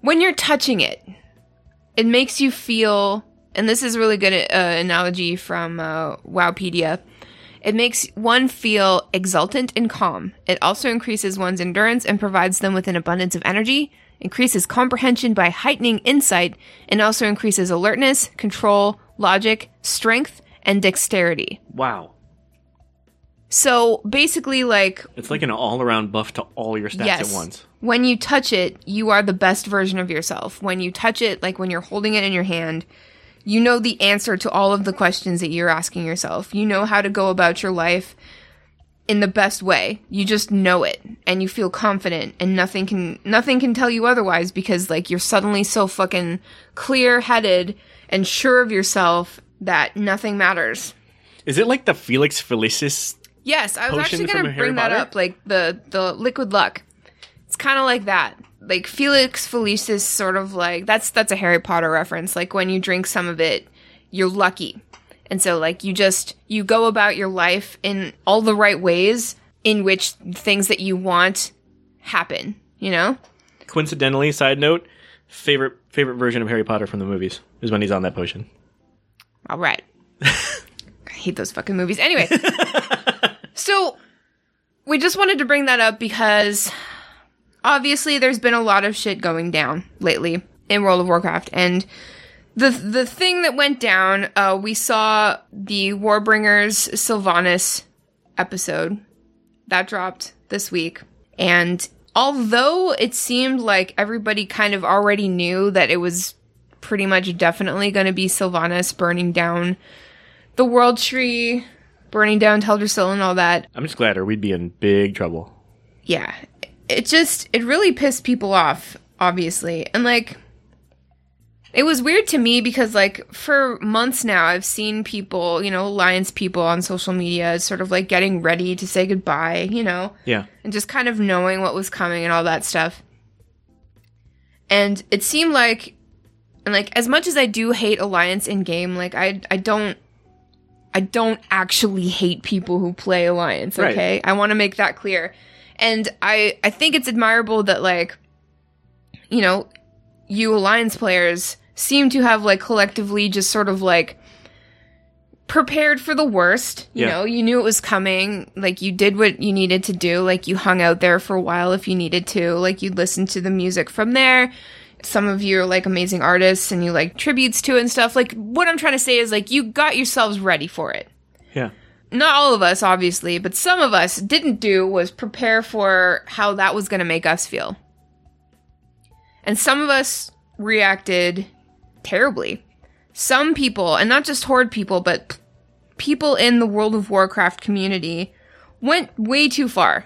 when you're touching it it makes you feel and this is really good uh, analogy from uh, wowpedia it makes one feel exultant and calm it also increases one's endurance and provides them with an abundance of energy increases comprehension by heightening insight and also increases alertness control logic strength and dexterity Wow. so basically, like, It's like an all-around buff to all your stats yes, at once. when you touch it, you are the best version of yourself. When you touch it, like when you're holding it in your hand, you know the answer to all of the questions that you're asking yourself. You know how to go about your life in the best way. You just know it and you feel confident and nothing can nothing can tell you otherwise because like you're suddenly so fucking clear-headed and sure of yourself that nothing matters. Is it like the Felix Felicis? Yes, I was actually going to bring that up, like the the liquid luck. It's kind of like that. Like Felix Felicis, sort of like that's that's a Harry Potter reference. Like when you drink some of it, you're lucky, and so like you just you go about your life in all the right ways in which things that you want happen. You know? Coincidentally, side note, favorite favorite version of Harry Potter from the movies is when he's on that potion. All right. I hate those fucking movies. Anyway, so we just wanted to bring that up because obviously there's been a lot of shit going down lately in World of Warcraft, and the the thing that went down, uh, we saw the Warbringers Sylvanas episode that dropped this week, and although it seemed like everybody kind of already knew that it was pretty much definitely going to be Sylvanas burning down the World Tree, burning down Teldrassil and all that. I'm just glad, or we'd be in big trouble. Yeah, it just it really pissed people off, obviously, and like. It was weird to me because, like, for months now, I've seen people, you know, Alliance people on social media sort of like getting ready to say goodbye, you know? Yeah. and just kind of knowing what was coming and all that stuff. And it seemed like and like as much as I do hate Alliance in game, like I I don't I don't actually hate people who play Alliance, Right. okay? I want to make that clear. And I I think it's admirable that like you know, you Alliance players seem to have like collectively just sort of like prepared for the worst. You Yeah. know, you knew it was coming. Like you did what you needed to do. Like you hung out there for a while if you needed to. Like you listened to the music from there. Some of you are like amazing artists and you like tributes to it and stuff. Like what I'm trying to say is like you got yourselves ready for it. Not all of us obviously but some of us didn't do was prepare for how that was going to make us feel. And some of us reacted terribly. Some people and not just horde people but people in the world of warcraft community went way too far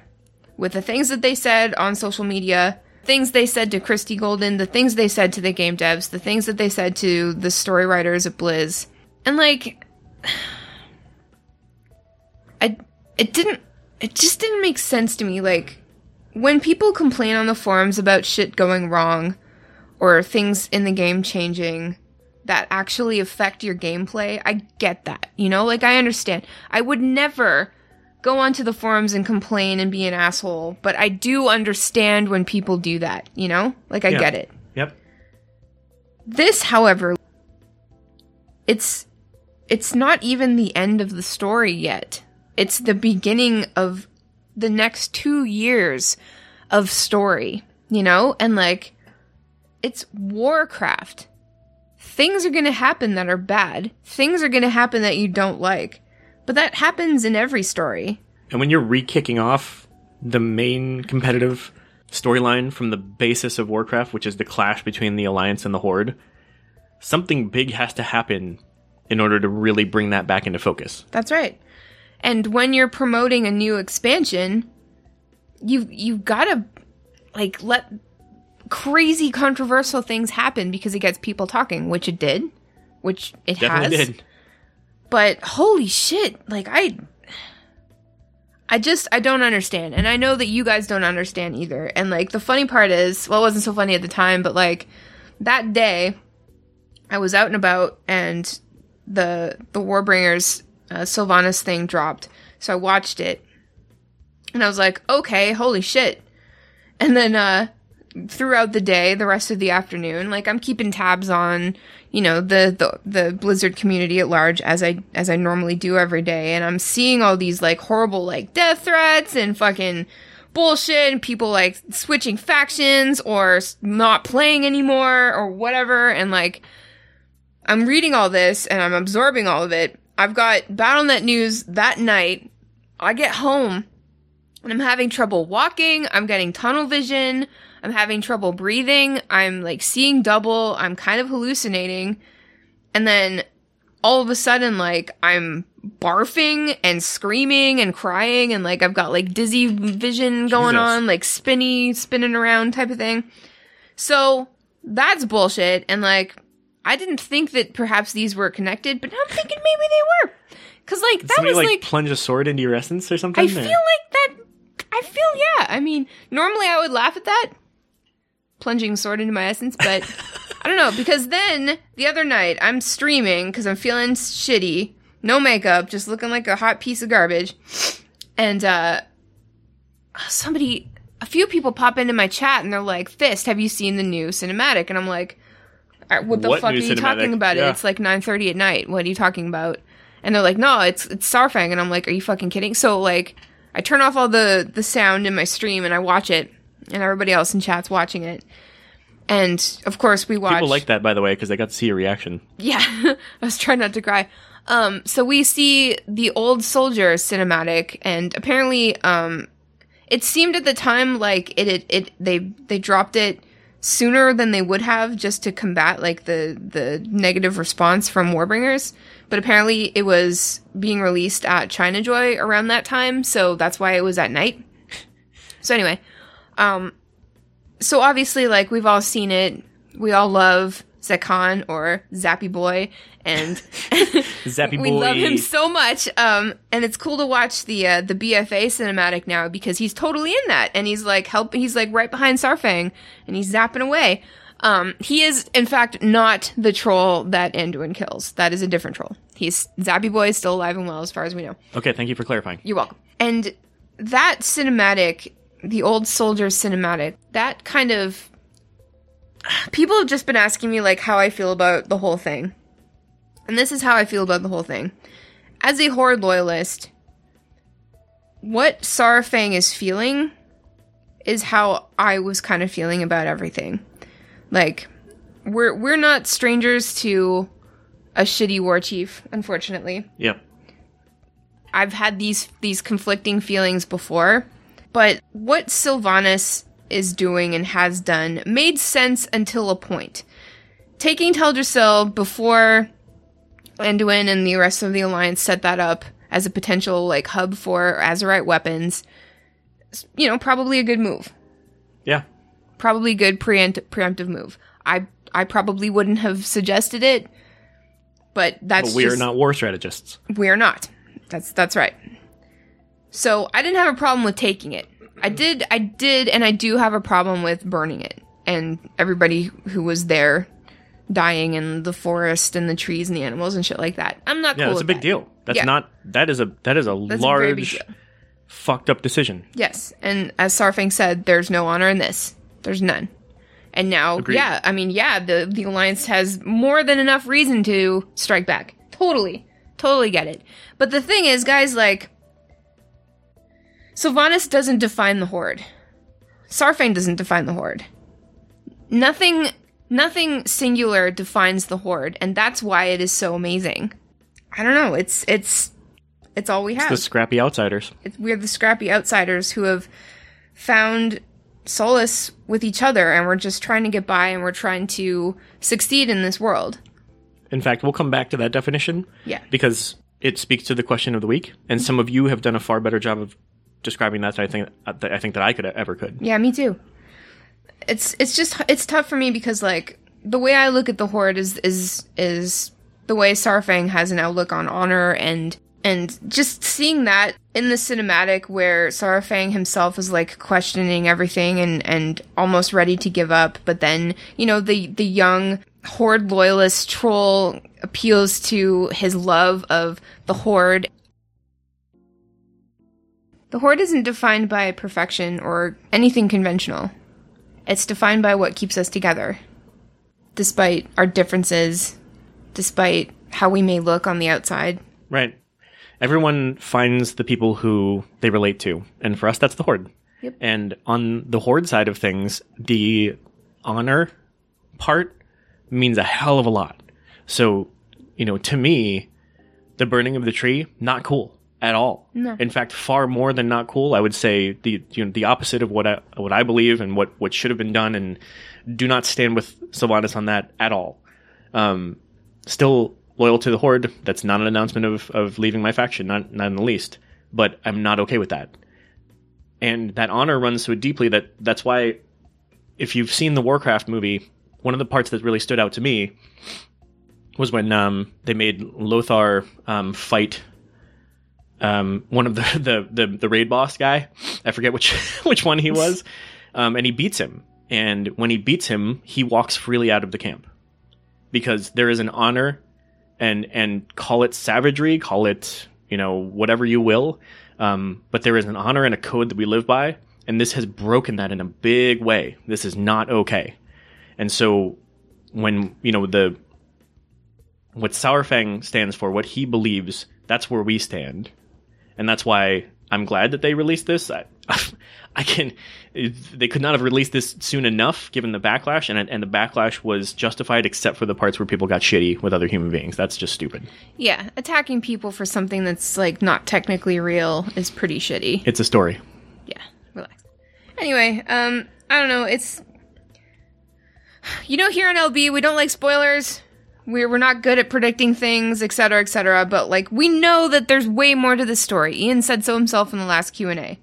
with the things that they said on social media things they said to christie golden the things they said to the game devs the things that they said to the story writers at blizz. And like I it didn't it just didn't make sense to me like when people complain on the forums about shit going wrong or things in the game changing that actually affect your gameplay, I get that. You know, like I understand. I would never go onto the forums and complain and be an asshole, but I do understand when people do that, you know? Like I Yeah. get it. Yep. This, however, it's it's not even the end of the story yet. It's the beginning of the next 2 years of story, you know? And like it's Warcraft. Things are going to happen that are bad. Things are going to happen that you don't like. But that happens in every story. And when you're re-kicking off the main competitive storyline from the basis of Warcraft, which is the clash between the Alliance and the Horde, something big has to happen in order to really bring that back into focus. That's right. And when you're promoting a new expansion, you you've got to like let crazy controversial things happen because it gets people talking, which it did, which it Definitely has. did. But holy shit, like I I just I don't understand. And I know that you guys don't understand either. And like the funny part is, well it wasn't so funny at the time, but like that day I was out and about and the the Warbringers uh, Sylvanas thing dropped. So I watched it. And I was like, "Okay, holy shit." And then uh throughout the day, the rest of the afternoon, like I'm keeping tabs on, you know, the, the the Blizzard community at large as I as I normally do every day, and I'm seeing all these like horrible like death threats and fucking bullshit and people like switching factions or not playing anymore or whatever and like I'm reading all this and I'm absorbing all of it. I've got Battle.net news that night. I get home and I'm having trouble walking. I'm getting tunnel vision. I'm having trouble breathing. I'm like seeing double. I'm kind of hallucinating. And then all of a sudden, like, I'm barfing and screaming and crying and like I've got like dizzy vision going Jesus. on, like spinny, spinning around type of thing. So that's bullshit. And like, I didn't think that perhaps these were connected, but now I'm thinking maybe they were. Cause like, that Somebody was like, like plunge a sword into your essence or something. I or- feel like that. I feel yeah. I mean, normally I would laugh at that, plunging a sword into my essence, but I don't know because then the other night I'm streaming because I'm feeling shitty, no makeup, just looking like a hot piece of garbage, and uh, somebody, a few people pop into my chat and they're like, "Fist, have you seen the new cinematic?" And I'm like, "Uh, "What the What fuck are you cinematic? talking about? Yeah. It's like 9:30 at night. What are you talking about?" And they're like, "No, it's it's Saurfang." And I'm like, "Are you fucking kidding?" So like, I turn off all the the sound in my stream and I watch it, and everybody else in chat's watching it. And of course, we watch. People like that, by the way, because they got to see your reaction. Yeah, I was trying not to cry. Um, so we see the old soldier cinematic, and apparently, um, it seemed at the time like it, it, it they they dropped it sooner than they would have just to combat like the the negative response from Warbringers. But apparently, it was being released at China Joy around that time, so that's why it was at night. So anyway, um, so obviously, like we've all seen it. We all love Zekhan or Zappy Boy, and Zappy we boy. love him so much. Um, and it's cool to watch the uh, the BFA cinematic now because he's totally in that, and he's like help. He's like right behind Saurfang, and he's zapping away. Um, he is in fact not the troll that Anduin kills. That is a different troll. He's Zappy Boy is still alive and well, as far as we know. Okay, thank you for clarifying. You're welcome. And that cinematic, the old soldier cinematic, that kind of people have just been asking me like how I feel about the whole thing. And this is how I feel about the whole thing. As a horde loyalist, what Saurfang is feeling is how I was kind of feeling about everything. Like we're we're not strangers to a shitty war chief, unfortunately. Yeah. I've had these these conflicting feelings before, but what Sylvanas is doing and has done made sense until a point. Taking Teldrassil before Anduin and the rest of the alliance set that up as a potential like hub for Azerite weapons, you know, probably a good move. Yeah. Probably a good preempt- preemptive move. I I probably wouldn't have suggested it, but that's But we are just- not war strategists. we're not. That's that's right. So I didn't have a problem with taking it. I did I did and I do have a problem with burning it. And everybody who was there dying in the forest and the trees and the animals and shit like that. I'm not cool. Yeah, cool it's a big that. deal. That's Yeah. not that is a that is a That's a large deal. fucked up decision. Yes, and as Saurfang said, there's no honor in this. There's none. And now, Agreed. yeah, I mean, yeah, the the alliance has more than enough reason to strike back. Totally, totally get it. But the thing is, guys, like, Sylvanas doesn't define the horde. Saurfang doesn't define the horde. Nothing, nothing singular defines the horde, and that's why it is so amazing. I don't know. It's it's it's all we have The scrappy outsiders. it's, we're the scrappy outsiders who have found solace with each other and we're just trying to get by and we're trying to succeed in this world. In fact, we'll come back to that definition. Yeah. Because it speaks to the question of the week, and some of you have done a far better job of describing that I think uh, that I think that I could ever could. Yeah, me too. It's it's just it's tough for me because like the way I look at the horde is is is the way Saurfang has an outlook on honor and and just seeing that in the cinematic where Saurfang himself is like questioning everything and and almost ready to give up, but then you know the the young horde loyalist troll appeals to his love of the horde the horde isn't defined by perfection or anything conventional. It's defined by what keeps us together. Despite our differences, despite how we may look on the outside. Right. Everyone finds the people who they relate to, and for us, that's the horde. Yep. And on the horde side of things, the honor part means a hell of a lot. So, you know, to me, the burning of the tree not cool at all. No. In fact, far more than not cool. I would say the you know the opposite of what I what I believe and what what should have been done, and do not stand with Sylvanas on that at all. Um, still loyal to the Horde. That's not an announcement of, of leaving my faction, not not in the least. But I'm not okay with that. And that honor runs so deeply that that's why, if you've seen the Warcraft movie, one of the parts that really stood out to me was when um, they made Lothar um, fight um, one of the, the, the, the raid boss guy. I forget which which one he was, um, and he beats him. And when he beats him, he walks freely out of the camp because there is an honor, and and call it savagery, call it you know whatever you will, um, but there is an honor and a code that we live by, and this has broken that in a big way. This is not okay, and so when you know the what Saurfang stands for, what he believes, that's where we stand, and that's why I'm glad that they released this. I, I can, they could not have released this soon enough, given the backlash, and and the backlash was justified, except for the parts where people got shitty with other human beings. That's just stupid. Yeah, attacking people for something that's like not technically real is pretty shitty. It's a story. Yeah, relax. Anyway, um, I don't know. It's you know, here on LB, we don't like spoilers. We're we're not good at predicting things, etc., etc. But like, we know that there's way more to the story. Ian said so himself in the last Q and A.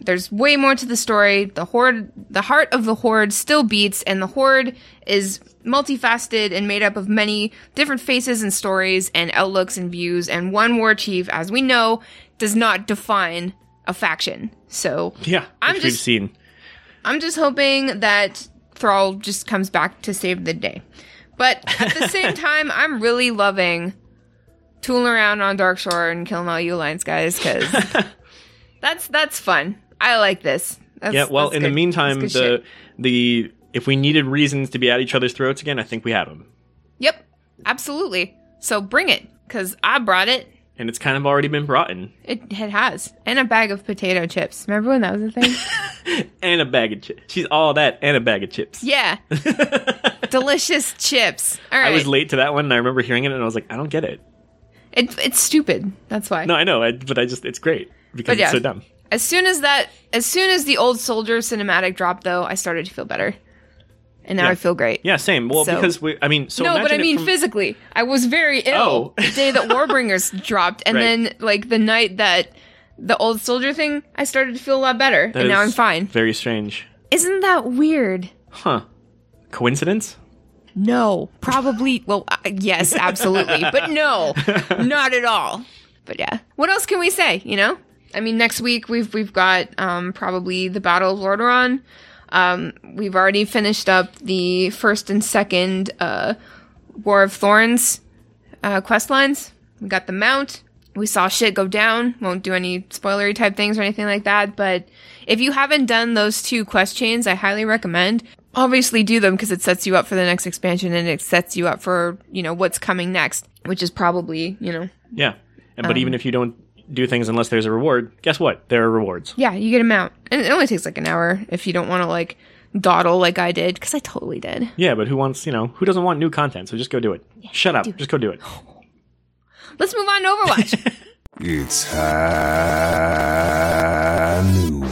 There's way more to the story. The horde, the heart of the horde, still beats, and the horde is multifaceted and made up of many different faces and stories and outlooks and views. And one war chief, as we know, does not define a faction. So Yeah, I'm which we've just- seen. I'm just hoping that Thrall just comes back to save the day. But at the same time, I'm really loving tooling around on Darkshore and killing all you alliance guys because that's that's fun. I like this. That's, Yeah. Well, that's in the meantime, the shit. the if we needed reasons to be at each other's throats again, I think we have them, yep, absolutely. So bring it because I brought it. And it's kind of already been brought in, It, it has and a bag of potato chips. Remember when that was a thing? and a bag of chips. She's all that and a bag of chips. yeah, delicious chips. All right, I was late to that one, and I remember hearing it, and I was like, I don't get it. it, it's stupid. That's why. No, I know, I, but I just it's great because yeah. it's so dumb. As soon as that, as soon as the old soldier cinematic dropped, though, I started to feel better, and now Yeah. I feel great. Yeah, same. Well, So- because we, I mean, so no, but I mean from- physically. I was very ill Oh. the day that Warbringers dropped, and Right. then like the night that the old soldier thing, I started to feel a lot better, that and now I'm fine. Very strange, Isn't that weird? huh? Coincidence? No, probably. Well, uh, yes, absolutely, but no, not at all. But yeah, what else can we say? You know, I mean, next week we've we've got um, probably the Battle of Lordaeron. Um, we've already finished up the first and second uh, War of Thorns uh, quest lines. We got the mount. We saw shit go down. Won't do any spoilery type things or anything like that. But if you haven't done those two quest chains, I highly recommend. Obviously, do them because it sets you up for the next expansion and it sets you up for you know what's coming next, which is probably you know Yeah. And, but Um, even if you don't do things unless there's a reward, guess what? There are rewards. yeah you get a mount, and it only takes like an hour if you don't want to like dawdle like I did because I totally did. Yeah, but who wants, you know, who doesn't want new content? So just go do it. Shut up. Just go do it. Let's move on to Overwatch. It's high noon.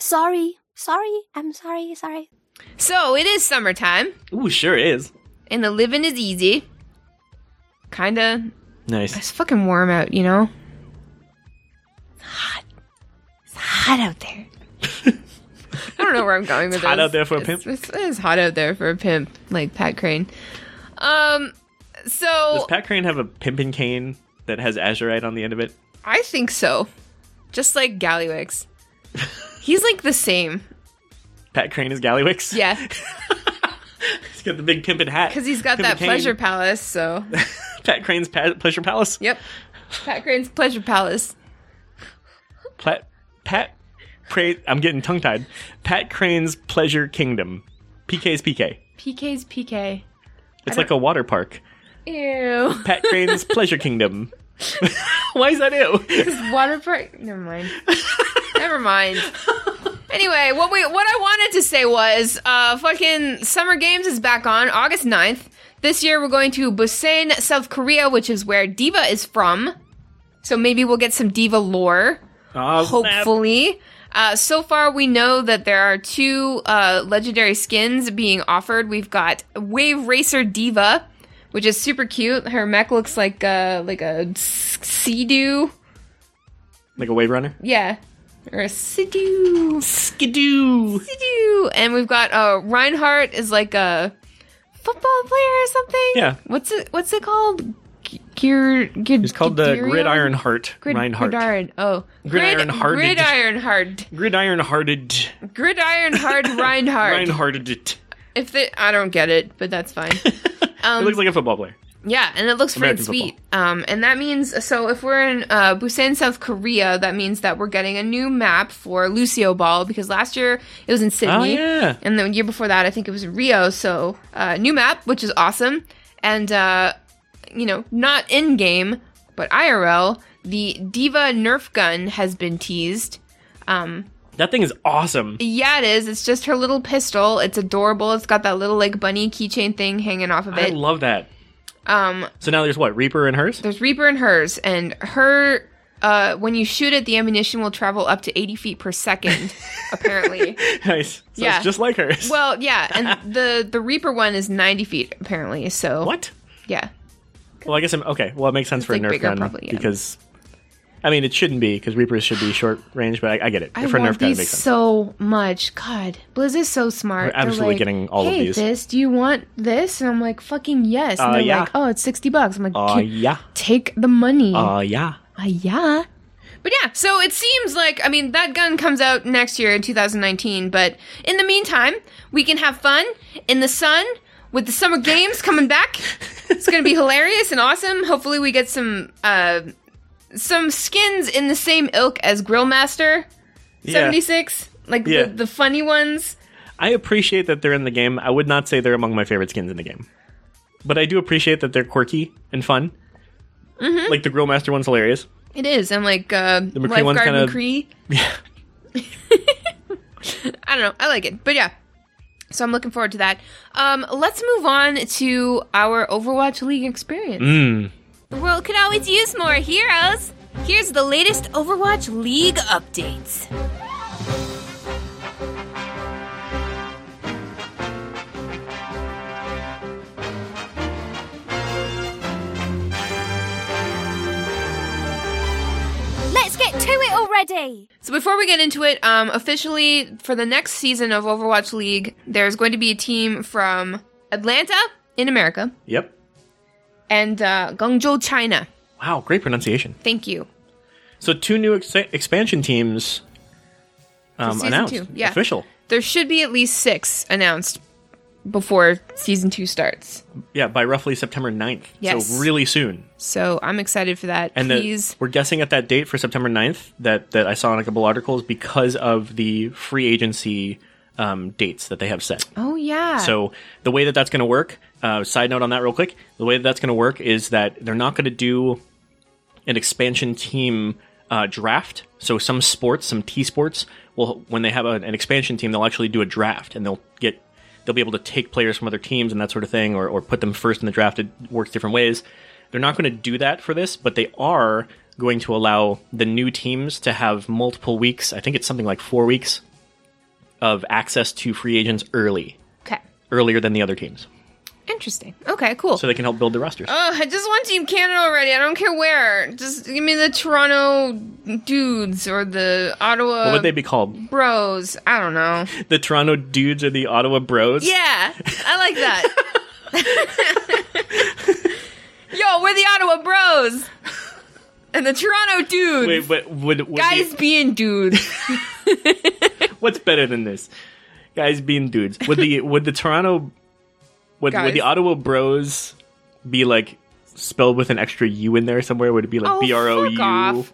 Sorry. Sorry. I'm sorry. Sorry. so it is summertime, Ooh, sure is. and the living is easy. Kinda Nice. It's fucking warm out, you know? It's hot. It's hot out there. I don't know where I'm going with It's this. hot out there for a It's- pimp? It's, it's hot out there for a pimp, like Pat Crane. Um, so Does Pat Crane have a pimpin' cane that has azerite on the end of it? I think so. Just like Gallywix. He's like the same. Pat Crane is Gallywix? Yeah. Got the big pimpin' hat. Because he's got Pimpin' that cane. pleasure palace, so. Pat Crane's pa- Pleasure Palace? Yep. Pat Crane's pleasure palace. Pat, Pat Crane, I'm getting tongue tied. Pat Crane's Pleasure Kingdom. PK's PK. PK's PK. It's like a water park. Ew. Pat Crane's Pleasure Kingdom. Why is that ew? Because Water park. Never mind. Never mind. Anyway, what we what I wanted to say was, uh, fucking Summer Games is back on August 9th. This year we're going to Busan, South Korea, which is where Diva is from. So maybe we'll get some Diva lore. Oh. Hopefully. Uh, so far, we know that there are two uh, legendary skins being offered. We've got Wave Racer Diva, which is super cute. Her mech looks like uh, like a Sea-Doo. Like a wave runner? Yeah. Or a Sea-Doo. Skidoo. And we've got uh, Reinhardt is like a football player or something. Yeah. What's it? What's it called? Gear. Gear It's called the Gridiron Heart. Grid, Reinhardt. Gridiron. Oh, Gridiron hearted. Gridiron Heart. Gridiron Hearted. Gridiron hard Reinhardt. Reinhardted it. If they, I don't get it, but that's fine. it looks like a football player. Yeah, and it looks pretty sweet. Um, and that means so if we're in uh, Busan, South Korea, that means that we're getting a new map for Lucio Ball because last year it was in Sydney, Oh, yeah. and the year before that I think it was in Rio. So uh, new map, which is awesome, and uh, you know not in game but IRL, the Diva Nerf gun has been teased. That thing is awesome. Yeah, it is. It's just her little pistol. It's adorable. It's got that little like bunny keychain thing hanging off of it. I love that. Um, So now there's what? Reaper and hers? there's Reaper and hers, and her. Uh, when you shoot it, the ammunition will travel up to 80 feet per second, apparently. nice. So Yeah. it's just like hers. Well, yeah, and the the Reaper one is 90 feet, apparently. So what? Yeah, Well, I guess I'm okay. Well, it makes sense for a Nerf bigger, gun probably, yeah. because, I mean, it shouldn't be because Reapers should be short range, but I, I get it. I for want Nerf gun, it these makes sense. so much. God, Blizz is so smart. We're They're absolutely like, getting all of hey, these." This, do you want this? And I'm like, fucking yes. And Uh, they're yeah. like, oh, it's sixty bucks. I'm like, Aw, "K- yeah. take the money. Uh, yeah. Uh, yeah. But yeah, so it seems like, I mean, that gun comes out next year in 2019, but in the meantime, we can have fun in the sun with the summer games coming back. It's going to be hilarious and awesome. Hopefully we get some, uh, some skins in the same ilk as Grillmaster Yeah. 76, like Yeah. the, the funny ones. I appreciate that they're in the game. I would not say they're among my favorite skins in the game, but I do appreciate that they're quirky and fun. Mm-hmm. Like the Grillmaster one's hilarious. It is, and like, uh, McCree one's kinda- McCree. Yeah. I don't know. I like it. But yeah. So I'm looking forward to that. Um, let's move on to our Overwatch League experience. Mm. The world could always use more heroes. Here's the latest Overwatch League updates. Let's get to it already. So before we get into it, um, officially for the next season of Overwatch League, there's going to be a team from Atlanta in America Yep. And uh, Guangzhou, China. Wow, great pronunciation. Thank you. So two new ex- expansion teams um, announced, two, yeah. official. There should be at least six announced before season two starts. Yeah, by roughly September 9th. Yes. So really soon. So I'm excited for that. And the- we're guessing at that date for September 9th that, that I saw in a couple articles because of the free agency um, dates that they have set. oh yeah. So the way that that's going to work, uh, side note on that real quick, the way that that's going to work is that they're not going to do an expansion team uh, draft. So some sports, some T sports, will when they have a, an expansion team, they'll actually do a draft and they'll get they'll be able to take players from other teams and that sort of thing, or, or put them first in the draft. It works different ways. They're not going to do that for this, but they are going to allow the new teams to have multiple weeks. I think it's something like four weeks of access to free agents early, okay. earlier than the other teams, Interesting. Okay. Cool. so they can help build the rosters. Oh, I just want Team Canada already. I don't care where. Just give me the Toronto dudes or the Ottawa what would they be called? bros. I don't know. The Toronto dudes or the Ottawa Bros? Yeah, I like that. Yo, we're the Ottawa bros. And the Toronto dudes. Wait, but would, would Guys being dudes. what's better than this? Guys being dudes. Would the would the Toronto would, Guys. would the Ottawa Bros be like spelled with an extra U in there somewhere? Would it be like Oh, B R O fuck U off.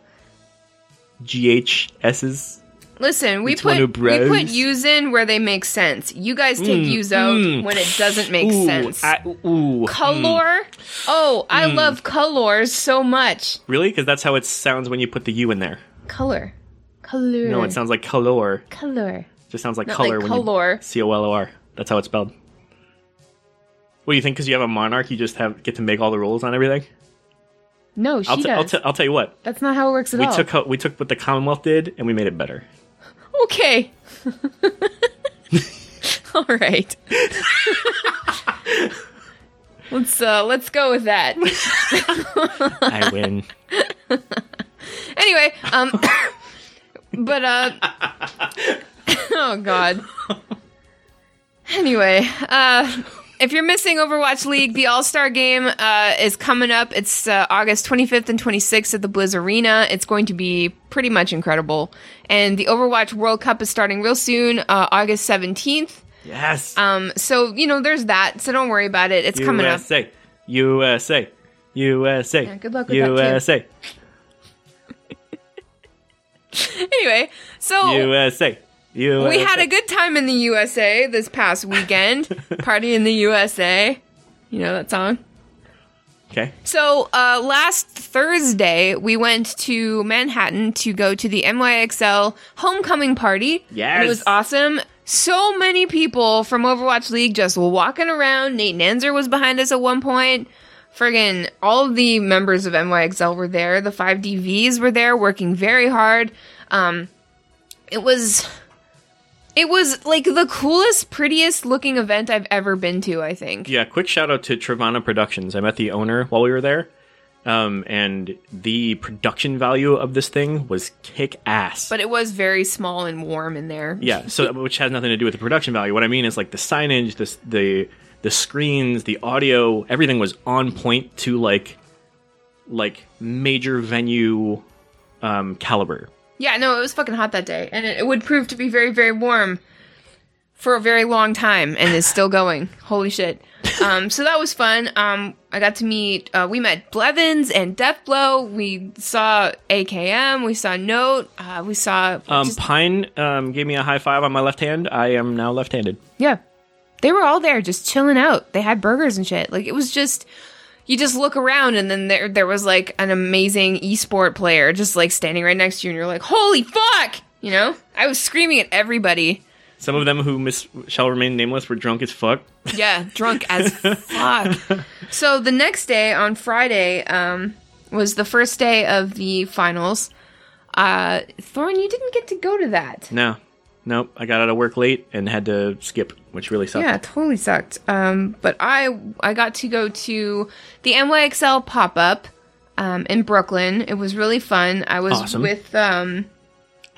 G H S's? Listen, we put we put bros. U's in where they make sense. You guys take U's out when it doesn't make Mm, Ooh, sense. I, ooh. color. Oh, I Mm. love colors so much. Really? Because that's how it sounds when you put the U in there. Color. Color. No, it sounds like color. color. just sounds like Not color like when color. you C O L O R. That's how it's spelled. What do you think? Because you have a monarch, you just have get to make all the rules on everything. No, she I'll, t- does. I'll, t- I'll tell you what. That's not how it works at We all. took ho- we took what the Commonwealth did and we made it better. Okay. All right. let's uh let's go with that. I win. Anyway, um but uh Oh god. Anyway, uh if you're missing Overwatch League, the All Star Game uh, is coming up. It's uh, August 25th and 26th at the Blizz Arena. It's going to be pretty much incredible. And the Overwatch World Cup is starting real soon, uh, August 17th. Yes. Um, so you know, there's that. So don't worry about it. It's coming up. USA. USA. USA. Yeah, good luck with that, kid. USA. Anyway, so USA. USA. we had a good time in the USA this past weekend. Party in the USA. You know that song? Okay. So uh, last Thursday, we went to Manhattan to go to the NYXL homecoming party. Yes. It was awesome. So many people from Overwatch League just walking around. Nate Nanzer was behind us at one point. Friggin' all of the members of NYXL were there. The five DVs were there working very hard. Um, it was. It was like the coolest, prettiest looking event I've ever been to, I think. Yeah, quick shout out to Travana Productions. I met the owner while we were there. Um, and the production value of this thing was kick ass. But it was very small and warm in there. yeah, so which has nothing to do with the production value. What I mean is like the signage, the the the screens, the audio, everything was on point to like like major venue um, caliber. Yeah, no, it was fucking hot that day, and it, it would prove to be very, very warm for a very long time, and is still going. Holy shit! Um, so that was fun. Um, I got to meet. Uh, we met Blevins and Deathblow. We saw AKM. We saw Note. Uh, we saw. Um, just- Pine um, gave me a high five on my left hand. I am now left-handed. yeah. They were all there just chilling out. They had burgers and shit. like it was just. You just look around, and then there there was like an amazing esport player just like standing right next to you, and you're like, "Holy fuck!" You know, I was screaming at everybody. Some of them who shall remain nameless were drunk as fuck. Yeah, drunk as fuck. So the next day on Friday um, was the first day of the finals. Uh, Thorn, you didn't get to go to that. No, nope. I got out of work late and had to skip, which really sucked. Yeah, totally sucked. Um, but I I got to go to the NYXL pop up um, in Brooklyn. It was really fun. I was Awesome. with um,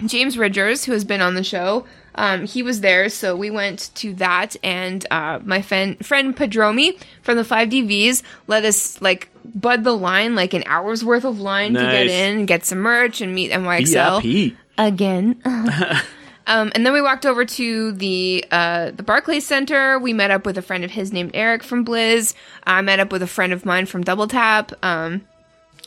James Ridgers, who has been on the show. Um, he was there, so we went to that, and uh, my friend friend Padromi from the Five DVs let us like bud the line, like an hour's worth of line to get in and get some merch and meet NYXL VIP. Again. Um, and then we walked over to the uh, the Barclays Center. We met up with a friend of his named Eric from Blizz. I met up with a friend of mine from Double Tap. Um,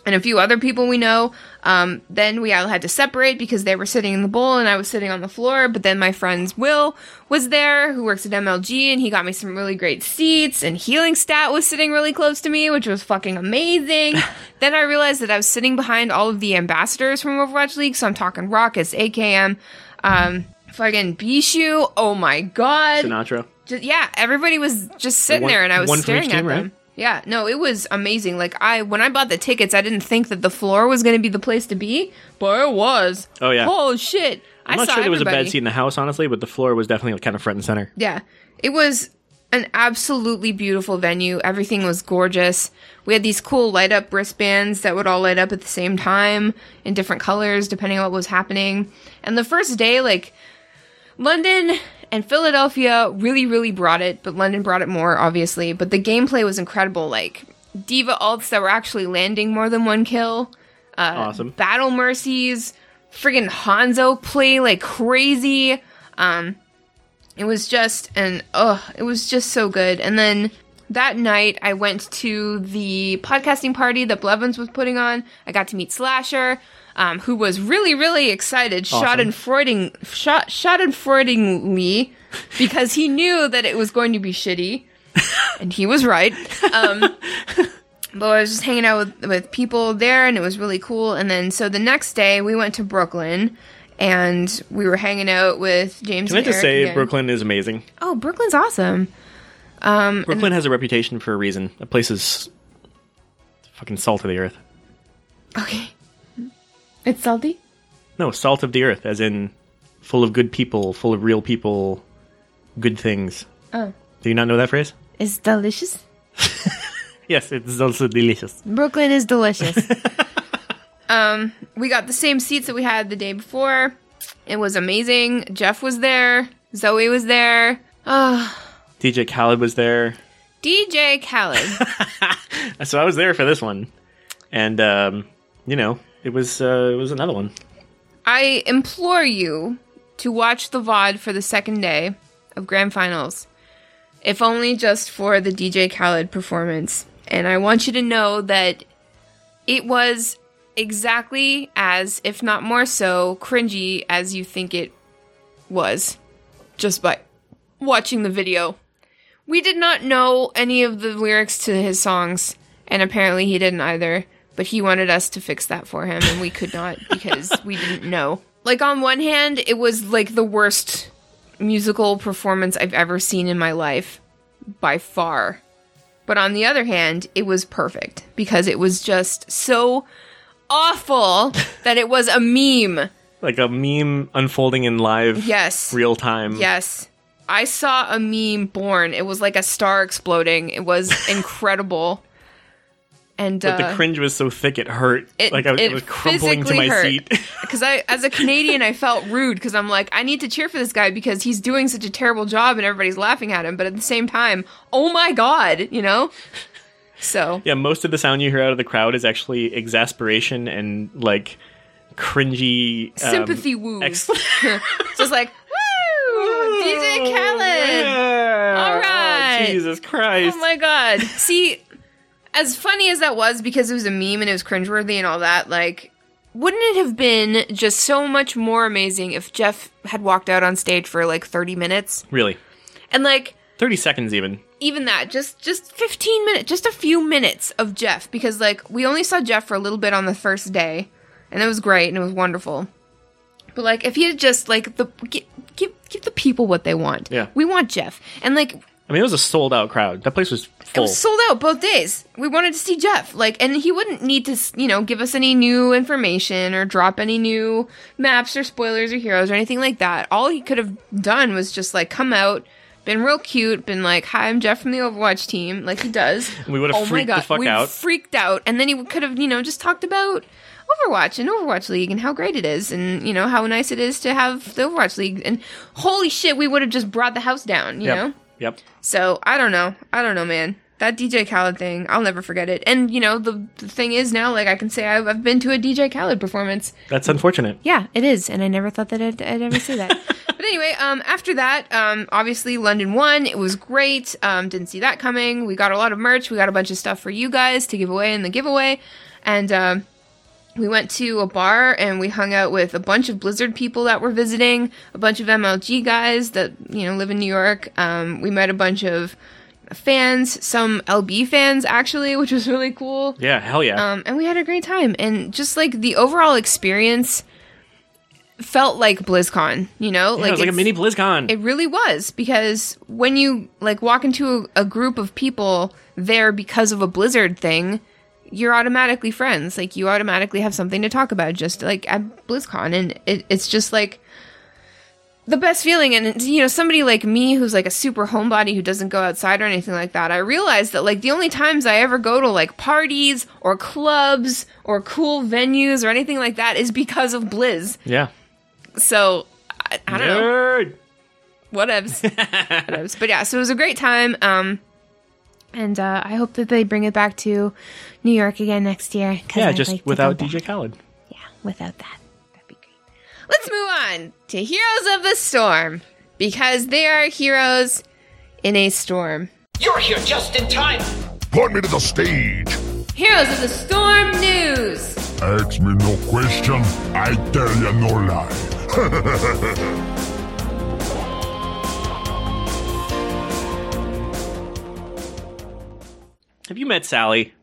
and a few other people we know. Um, then we all had to separate because they were sitting in the bowl and I was sitting on the floor. But then my friend's Will was there, who works at MLG, and he got me some really great seats. And Healing Stat was sitting really close to me, which was fucking amazing. then I realized that I was sitting behind all of the ambassadors from Overwatch League. So I'm talking Rockets, AKM, um, fucking Bishu. Oh my god. Sinatra. Just, yeah, everybody was just sitting one- there, and I was one from each staring at team, right? them. Yeah, no, it was amazing. Like I, when I bought the tickets, I didn't think that the floor was going to be the place to be, but it was. Oh, yeah. Oh shit! I'm I not sure there was a everybody. bad seat in the house, honestly, but the floor was definitely kind of front and center. Yeah, it was an absolutely beautiful venue. Everything was gorgeous. We had these cool light up wristbands that would all light up at the same time in different colors depending on what was happening. And the first day, like London and Philadelphia really, really brought it, but London brought it more, obviously. But the gameplay was incredible. Like diva alts that were actually landing more than one kill, Uh, awesome. battle mercies, friggin' Hanzo play like crazy. Um, it was just an ugh, it was just so good. And then that night, I went to the podcasting party that Blevins was putting on. I got to meet Slasher, um, who was really, really excited, shot and Freuding, shot, shot and Freudingly, because he knew that it was going to be shitty, and he was right. Um, but I was just hanging out with, with people there, and it was really cool. And then, so the next day, we went to Brooklyn. And we were hanging out with James. Can I just say again. Brooklyn is amazing? Oh, Brooklyn's awesome. Um, Brooklyn has a reputation for a reason. That place is fucking salt of the earth. Okay. It's salty? No, salt of the earth, as in full of good people, full of real people, good things. Oh. Do you not know that phrase? It's delicious. Yes, it's also delicious. Brooklyn is delicious. um, we got the same seats that we had the day before. It was amazing. Jeff was there. Zoe was there. Oh, DJ Khaled was there. DJ Khaled. So I was there for this one. And um, you know, it was uh, it was another one. I implore you to watch the VOD for the second day of Grand Finals, if only just for the DJ Khaled performance. And I want you to know that it was exactly as, if not more so, cringy as you think it was just by watching the video. We did not know any of the lyrics to his songs, and apparently he didn't either. But he wanted us to fix that for him, and we could not because we didn't know. Like, on one hand, it was like the worst musical performance I've ever seen in my life by far. But on the other hand, it was perfect because it was just so awful that it was a meme. Like a meme unfolding in live Yes. real time. Yes. I saw a meme born. It was like a star exploding. It was incredible. And But uh, the cringe was so thick it hurt. it, like I was, it it was crumbling to my hurt. seat. Because I, as a Canadian, I felt rude because I'm like, I need to cheer for this guy because he's doing such a terrible job and everybody's laughing at him. But at the same time, oh my god, you know. So yeah, most of the sound you hear out of the crowd is actually exasperation and like cringy um, sympathy woos. ex- Just like woo, DJ Khaled. Yeah. All right. Jesus Christ. Oh my god. See, as funny as that was because it was a meme and it was cringeworthy and all that, like, wouldn't it have been just so much more amazing if Jeff had walked out on stage for like 30 minutes? really. And like, 30 seconds even. Even that, just just 15 minutes, just a few minutes of Jeff because like we only saw Jeff for a little bit on the first day and it was great and it was wonderful. But like if he had just like the give, give, give the people what they want. Yeah. We want Jeff. And like I mean, it was a sold out crowd. That place was It was sold out both days. We wanted to see Jeff, like, and he wouldn't need to, you know, give us any new information or drop any new maps or spoilers or heroes or anything like that. All he could have done was just like come out, been real cute, been like, "Hi, I'm Jeff from the Overwatch team," like he does. We would've oh my freaked the God, fuck we out. freaked out, and then he could have, you know, just talked about. Overwatch and Overwatch League and how great it is and you know how nice it is to have the Overwatch League and holy shit we would have just brought the house down you yep. know Yep. so I don't know. I don't know, man. That DJ Khaled thing, I'll never forget it. And you know, the, the thing is now, like I can say I've, I've been to a DJ Khaled performance. That's unfortunate. Yeah, it is, and I never thought that I'd, I'd ever say that. But anyway, um, after that, um, obviously London won. It was great. Um, didn't see that coming. We got a lot of merch. We got a bunch of stuff for you guys to give away in the giveaway, and um, we went to a bar and we hung out with a bunch of Blizzard people that were visiting, a bunch of MLG guys that you know live in New York. Um, we met a bunch of fans, some LB fans actually, which was really cool. Yeah, hell yeah. Um, and we had a great time. And just like the overall experience felt like BlizzCon, you know? yeah, it was like a mini BlizzCon. It really was because when you like walk into a, a group of people there because of a Blizzard thing, you're automatically friends. Like you automatically have something to talk about just like at BlizzCon. And it, it's just like the best feeling. And, you know, somebody like me who's like a super homebody who doesn't go outside or anything like that, I realized that like the only times I ever go to like parties or clubs or cool venues or anything like that is because of Blizz. yeah. So I, I don't know Nerd. whatevs. whatevs. But yeah, so it was a great time. Um, and uh, I hope that they bring it back to New York again next year. Yeah, I'd just like without DJ back. Khaled. Yeah, without that, that'd be great. Let's move on to Heroes of the Storm because they are heroes in a storm. You're here just in time. Point me to the stage. Heroes of the Storm news. Ask me no question, I tell you no lie. Have you met Sally?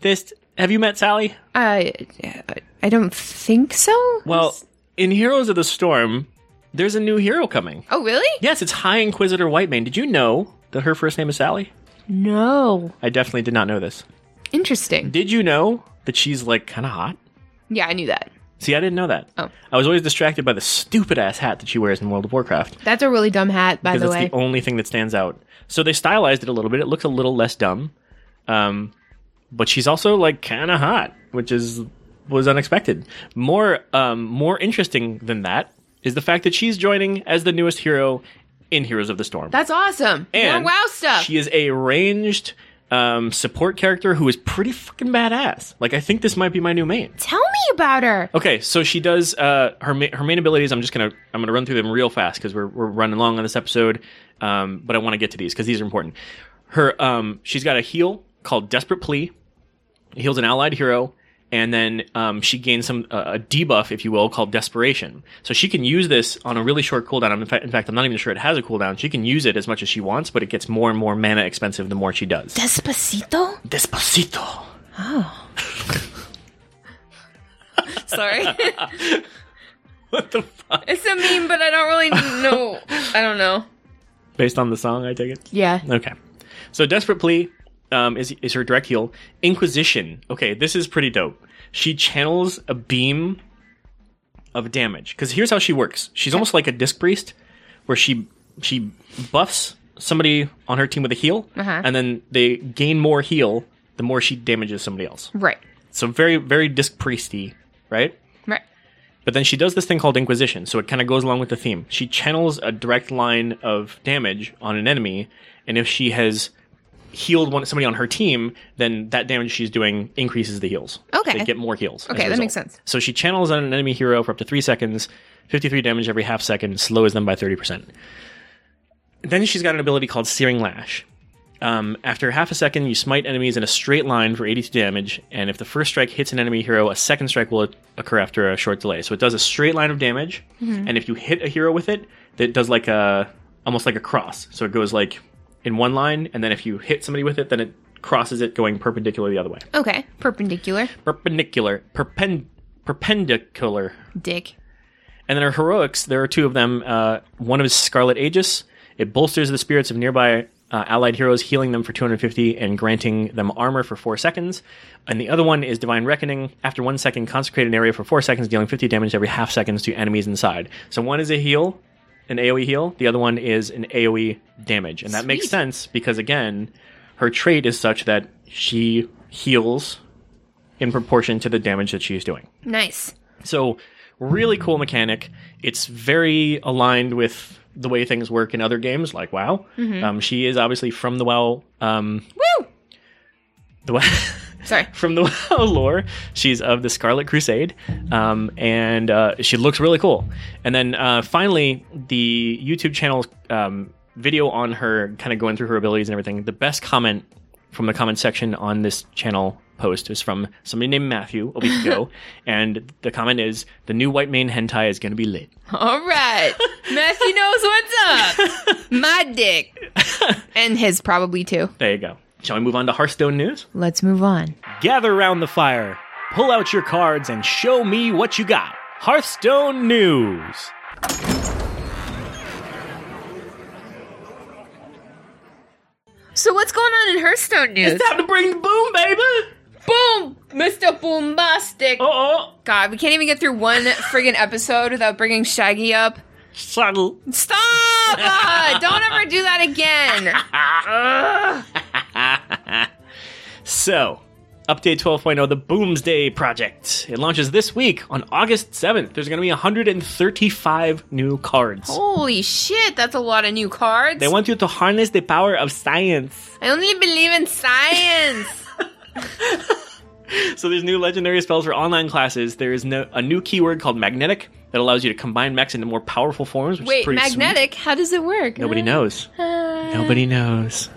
This have you met Sally? I, I don't think so. Well, in Heroes of the Storm, there's a new hero coming. Oh, really? Yes, it's High Inquisitor Whitemane. Did you know that her first name is Sally? no. I definitely did not know this. Interesting. Did you know that she's like kind of hot? Yeah, I knew that. See, I didn't know that. Oh. I was always distracted by the stupid ass hat that she wears in World of Warcraft That's a really dumb hat, by because the it's way. the only thing that stands out. So they stylized it a little bit. It looks a little less dumb, um, but she's also like kind of hot, which is was unexpected. More um, more interesting than that is the fact that she's joining as the newest hero in Heroes of the Storm. That's awesome. and More WoW stuff. She is a ranged um, support character who is pretty fucking badass. Like I think this might be my new main. Tell me about her. Okay, so she does uh, her ma- her main abilities. I'm just gonna I'm gonna run through them real fast because we're we're running long on this episode. Um, but I want to get to these because these are important. Her um, she's got a heal called Desperate Plea. It heals an allied hero, and then um, she gains some uh, a debuff, if you will, called Desperation. So she can use this on a really short cooldown. In fact, in fact, I'm not even sure it has a cooldown. She can use it as much as she wants, but it gets more and more mana expensive the more she does. Despacito? Despacito. Oh. Sorry. What the fuck? it's a meme, but I don't really know. I don't know. Based on the song, I take it. Yeah. Okay. So Desperate Plea um, is is her direct heal. Inquisition. Okay, this is pretty dope. She channels a beam of damage because here's how she works. She's almost like a disc priest, where she she buffs somebody on her team with a heal, Uh-huh. and then they gain more heal the more she damages somebody else. Right. So very very disc priesty, right? Right. But then she does this thing called Inquisition, so it kind of goes along with the theme. She channels a direct line of damage on an enemy, and if she has healed one somebody on her team, then that damage she's doing increases the heals. Okay. They get more heals. Okay, that makes sense. So she channels on an enemy hero for up to three seconds, 53 damage every half second, slows them by 30%. Then she's got an ability called Searing Lash. Um, after half a second, you smite enemies in a straight line for 82 damage, and if the first strike hits an enemy hero, a second strike will occur after a short delay. So it does a straight line of damage, and if you hit a hero with it, it does like a almost like a cross. So it goes like in one line, and then if you hit somebody with it, then it crosses it going perpendicular the other way. Okay. Perpendicular. Perpendicular, perpen, perpendicular. Dick. And then our heroics, there are two of them. Uh, one is Scarlet Aegis. It bolsters the spirits of nearby uh, allied heroes, healing them for 250 and granting them armor for four seconds. And the other one is Divine Reckoning. After one second, consecrate an area for four seconds, dealing 50 damage every half seconds to enemies inside. So one is a heal, an AoE heal. The other one is an AoE damage. And that makes sense because, again, her trait is such that she heals in proportion to the damage that she is doing. Nice. So, really cool mechanic. It's very aligned with the way things work in other games, like WoW. Um, she is obviously from the WoW um, Woo! the WoW. Sorry. From the WoW lore, she's of the Scarlet Crusade, um, and uh, she looks really cool. And then uh, finally, the YouTube channel um, video on her, kind of going through her abilities and everything. The best comment from the comment section on this channel post is from somebody named Matthew a week ago, and the comment is, "The new Whitemane hentai is going to be lit." All right. Matthew knows what's up. My dick. And his probably too. There you go. Shall we move on to Hearthstone news? Let's move on. Gather round the fire, pull out your cards, and show me what you got. Hearthstone news. So what's going on in Hearthstone news? It's time to bring the boom, baby. Boom! Mr. Boombastic. Oh, God, we can't even get through one friggin' episode without bringing Shaggy up. subtle. Stop! Ah, don't ever do that again. So, update 12.0, the Boomsday Project. It launches this week on August 7th. There's going to be 135 new cards. Holy shit, that's a lot of new cards. They want you to harness the power of science. I only believe in science. So there's new legendary spells for online classes. There is no, a new keyword called magnetic that allows you to combine mechs into more powerful forms. Which is Wait, pretty sweet. magnetic? How does it work? Nobody uh, knows. Uh. Nobody knows.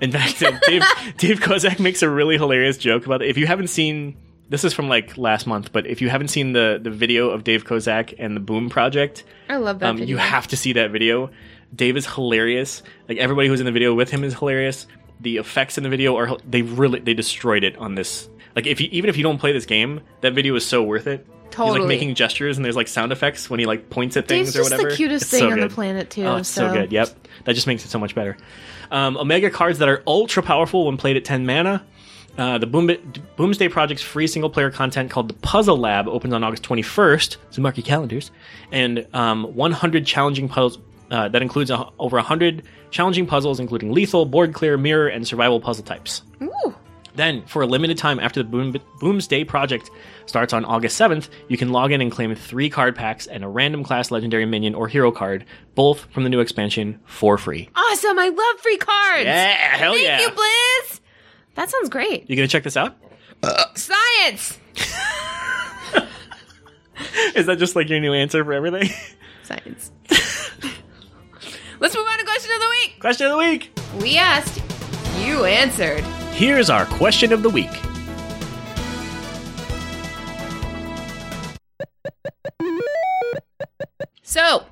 In fact, Dave, Dave Kozak makes a really hilarious joke about it. If you haven't seen, this is from like last month, but if you haven't seen the the video of Dave Kozak and the Boom Project, I love that um, video. you have to see that video. Dave is hilarious. Like everybody who's in the video with him is hilarious. The effects in the video are they really they destroyed it on this. Like if you even if you don't play this game, that video is so worth it. Totally. He's like making gestures and there's like sound effects when he like points at things Dave's or whatever. the cutest It's thing so on the planet too. Oh, it's so. so good. Yep, that just makes it so much better. Um, Omega cards that are ultra powerful when played at 10 mana. Uh, the Boom- Boomsday Project's free single player content called the Puzzle Lab opens on August 21st. So mark your calendars. And um, 100 challenging puzzles. Uh, that includes a, over 100 challenging puzzles, including lethal, board clear, mirror, and survival puzzle types. Ooh. Then, for a limited time after the Boom- Boomsday project starts on August 7th, you can log in and claim three card packs and a random class legendary minion or hero card, both from the new expansion, for free. awesome. I love free cards. Yeah, hell Thank yeah. Thank you, Blizz. That sounds great. You gonna check this out? Uh, Science. Is that just like your new answer for everything? Science. Let's move on to question of the week. Question of the week. We asked, you answered. Here's our question of the week. So,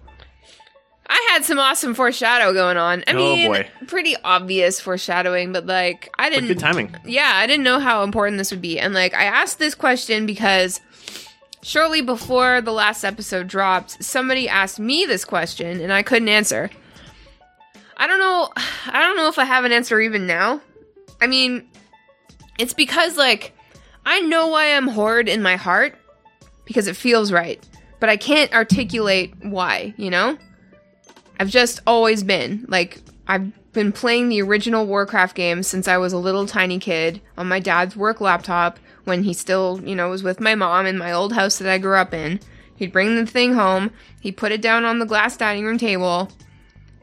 I had some awesome foreshadow going on. I Oh, mean, boy. pretty obvious foreshadowing, but like, I didn't. good timing. yeah, I didn't know how important this would be. And like, I asked this question because shortly before the last episode dropped, somebody asked me this question and I couldn't answer. I don't know. I don't know if I have an answer even now. I mean, it's because like I know why I'm horde in my heart because it feels right, but I can't articulate why, you know? I've just always been like I've been playing the original Warcraft game since I was a little tiny kid on my dad's work laptop when he still, you know, was with my mom in my old house that I grew up in. He'd bring the thing home, he'd put it down on the glass dining room table,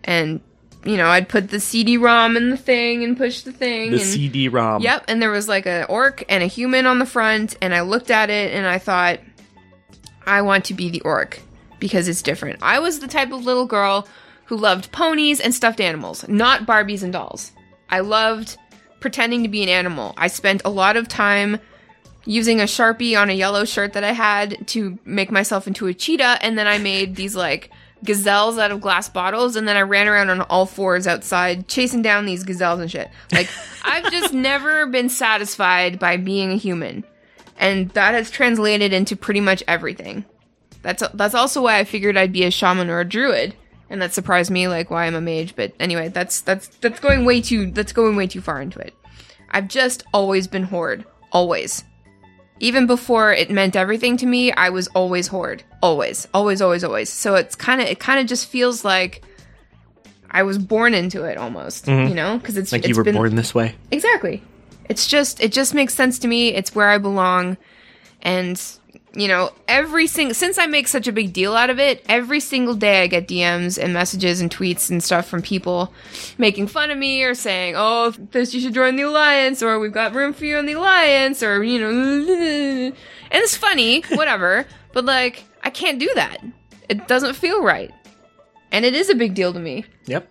and you know, I'd put the CD-ROM in the thing and push the thing. The and, CD-ROM. Yep, and there was like an orc and a human on the front, and I looked at it and I thought, I want to be the orc because it's different. I was the type of little girl who loved ponies and stuffed animals, not Barbies and dolls. I loved pretending to be an animal. I spent a lot of time using a sharpie on a yellow shirt that I had to make myself into a cheetah, and then I made these like gazelles out of glass bottles, and then I ran around on all fours outside chasing down these gazelles and shit. Like, I've just never been satisfied by being a human. And that has translated into pretty much everything. That's that's also why I figured I'd be a shaman or a druid, and that surprised me, like why I'm a mage. But anyway, that's that's that's going way too that's going way too far into it. I've just always been horde, always. Even before it meant everything to me, I was always horde. always, always, always, always. So it's kind of it kind of just feels like I was born into it almost, you mm-hmm. know, because it's Like it's you were been, born this way. Exactly. It's just it just makes sense to me. It's where I belong. And you know, every single since I make such a big deal out of it, every single day I get DMs and messages and tweets and stuff from people making fun of me or saying, "Oh, this you should join the alliance," or "We've got room for you in the alliance," or you know, and it's funny, whatever. but like, I can't do that. It doesn't feel right, and it is a big deal to me. Yep.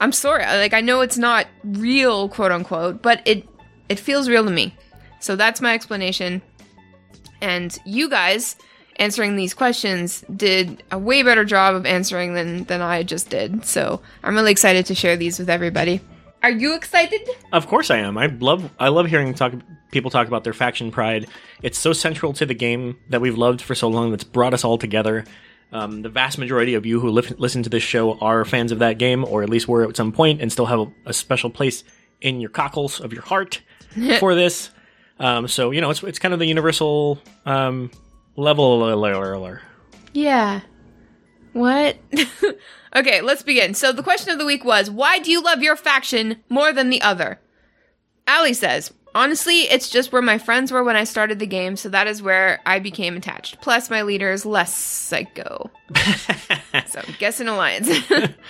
I'm sorry. Like I know it's not real, quote unquote, but it it feels real to me. So that's my explanation. And you guys answering these questions did a way better job of answering than than I just did. So I'm really excited to share these with everybody. Are you excited? Of course I am. I love I love hearing talk people talk about their faction pride. It's so central to the game that we've loved for so long that's brought us all together. Um, the vast majority of you who li- listen to this show are fans of that game, or at least were at some point, and still have a, a special place in your cockles of your heart for this. Um, so you know, it's it's kind of the universal um, level. Yeah. What? Okay, let's begin. So the question of the week was, why do you love your faction more than the other? Ali says, honestly, it's just where my friends were when I started the game, so that is where I became attached. Plus, my leader is less psycho. so, guess an alliance.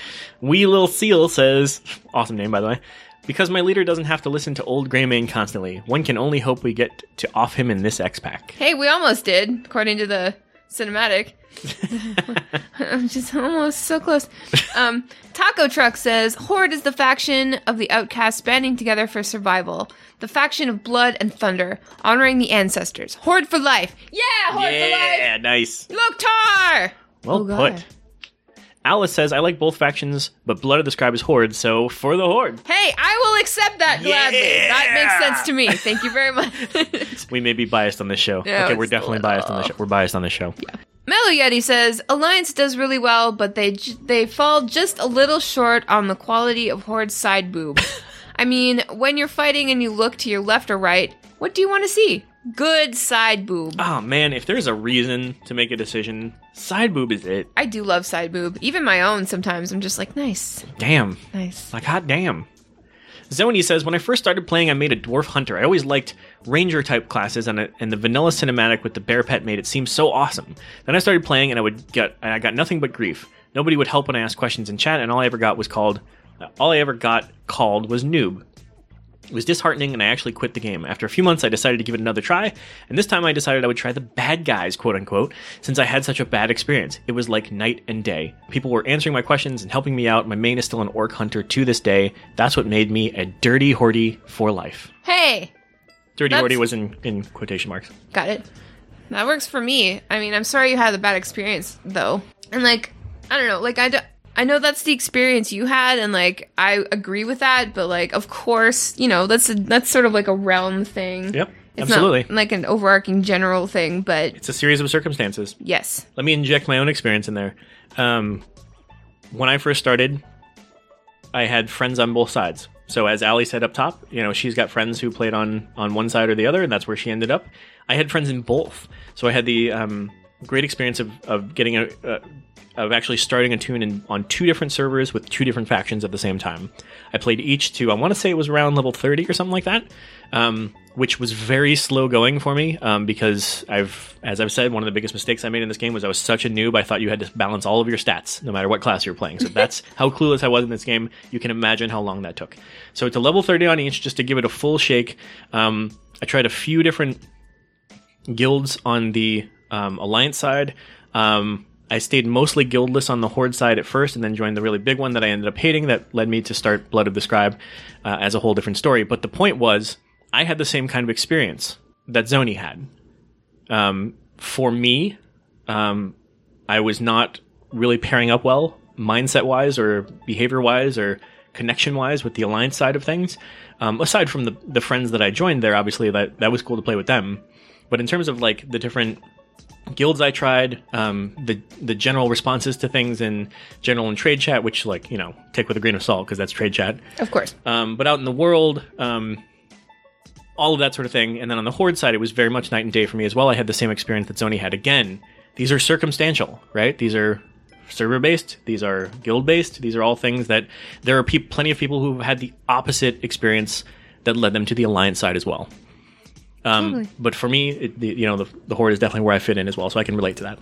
Wee Little Seal says, awesome name by the way. Because my leader doesn't have to listen to old Greymane constantly, one can only hope we get to off him in this X pack. hey, we almost did, according to the cinematic. I'm just almost so close. Um, Taco Truck says Horde is the faction of the outcasts banding together for survival. The faction of blood and thunder, honoring the ancestors. Horde for life. Yeah, Horde for life. Yeah, nice. Loktar. Well Oh, God. put. Alice says, I like both factions, but Blood of the Scribe is Horde, so for the Horde. Hey, I will accept that gladly. That makes sense to me. Thank you very much. We may be biased on this show. Yeah, okay, we're definitely a biased on the show. We're biased on this show. Mellow Yeti says Alliance does really well, but they j- they fall just a little short on the quality of Horde's side boob. I mean, when you're fighting and you look to your left or right, what do you want to see? Good side boob. Oh man, if there's a reason to make a decision, side boob is it. I do love side boob. Even my own sometimes. I'm just like, nice, Damn. nice. Like, hot damn. Zony says, when I first started playing, I made a dwarf hunter. I always liked ranger type classes, and, and the vanilla cinematic with the bear pet made it seem so awesome. Then I started playing, and I would get, and I got nothing but grief. Nobody would help when I asked questions in chat, and all I ever got was called, all I ever got called was noob. It was disheartening, and I actually quit the game. After a few months, I decided to give it another try, and this time I decided I would try the bad guys, quote unquote, since I had such a bad experience. It was like night and day. People were answering my questions and helping me out. My main is still an orc hunter to this day. That's what made me a dirty hordy for life. Hey, Dirty That's- hordy was in, in quotation marks. got it. That works for me. I mean, I'm sorry you had a bad experience though, and like, I don't know, like I. Do- I know that's the experience you had, and like I agree with that. But like, of course, you know that's a, that's sort of like a realm thing. Yep, It's absolutely. like an overarching general thing, but It's a series of circumstances. yes. let me inject my own experience in there. Um, when I first started, I had friends on both sides. So as Ali said up top, you know, she's got friends who played on on one side or the other, and that's where she ended up. I had friends in both, so I had the um, great experience of, of getting a. Uh, of actually starting a toon in, on two different servers with two different factions at the same time. I played each to, I want to say it was around level 30 or something like that, um, which was very slow going for me um, because I've, as I've said, one of the biggest mistakes I made in this game was I was such a noob. I thought you had to balance all of your stats no matter what class you were playing. So that's how clueless I was in this game. You can imagine how long that took. So to level 30 on each, just to give it a full shake, um, I tried a few different guilds on the um, alliance side. Um, I stayed mostly guildless on the horde side at first, and then joined the really big one that I ended up hating. That led me to start Blood of the Scribe uh, as a whole different story. But the point was, I had the same kind of experience that Zoni had. Um, for me, um, I was not really pairing up well, mindset wise, or behavior wise, or connection wise with the alliance side of things. Um, aside from the the friends that I joined there, obviously that that was cool to play with them. But in terms of like the different guilds I tried, um, the the general responses to things in general and trade chat, which like you know take with a grain of salt because that's trade chat. Of course. Um, but out in the world, um, all of that sort of thing. And then on the horde side, it was very much night and day for me as well. I had the same experience that Zony had. Again, these are circumstantial, right? These are server based. These are guild based. These are all things that there are peop plenty of people who have had the opposite experience that led them to the alliance side as well. Um, Totally. But for me, it, the, you know, the, the horde is definitely where I fit in as well, so I can relate to that.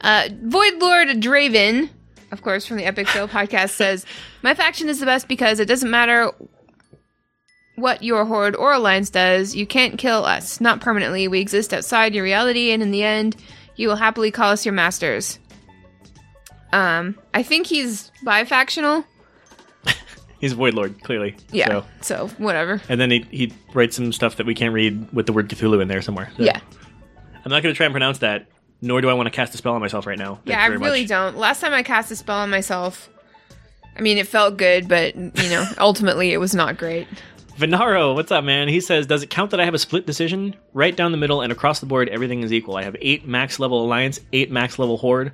Uh, Void Lord Draven, of course, from the Epic Fail podcast, says, My faction is the best because it doesn't matter what your horde or alliance does, you can't kill us. Not permanently. We exist outside your reality, and in the end, you will happily call us your masters. Um, I think he's bifactional. He's a Void Lord, clearly. Yeah. So. So, whatever. And then he, he writes some stuff that we can't read with the word Cthulhu in there somewhere. So Yeah. I'm not going to try and pronounce that, nor do I want to cast a spell on myself right now. Yeah, I really much. don't. Last time I cast a spell on myself, I mean, it felt good, but, you know, ultimately it was not great. Venaro, what's up, man? He says, Does it count that I have a split decision? Right down the middle and across the board, everything is equal. I have eight max level alliance, eight max level horde,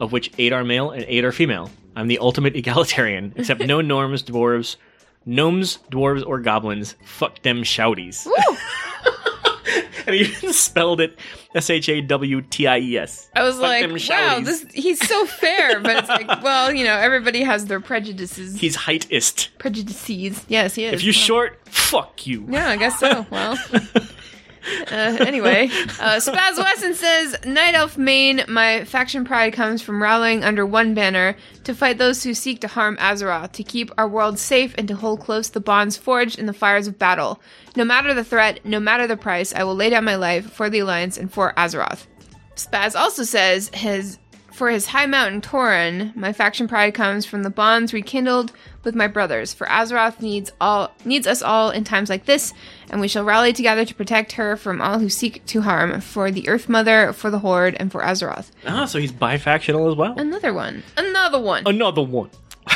of which eight are male and eight are female. I'm the ultimate egalitarian, except no norms, dwarves, gnomes, dwarves, or goblins. Fuck them shawties. and he even spelled it S H A W T I E S. I was Fuck like, them wow, this he's so fair, but it's like, well, you know, everybody has their prejudices. He's heightist. prejudices. Yes, he is. If you Well, short, fuck you. yeah, I guess so. Well, uh, anyway, uh, Spaz Wesson says, Night Elf Main, my faction pride comes from rallying under one banner to fight those who seek to harm Azeroth, to keep our world safe, and to hold close the bonds forged in the fires of battle. No matter the threat, no matter the price, I will lay down my life for the Alliance and for Azeroth. Spaz also says his for his high mountain Tauren, my faction pride comes from the bonds rekindled with my brothers. For Azeroth needs all needs us all in times like this, and we shall rally together to protect her from all who seek to harm. For the Earth Mother, for the Horde, and for Azeroth. Ah, so he's bifactional as well. Another one. Another one. Another one.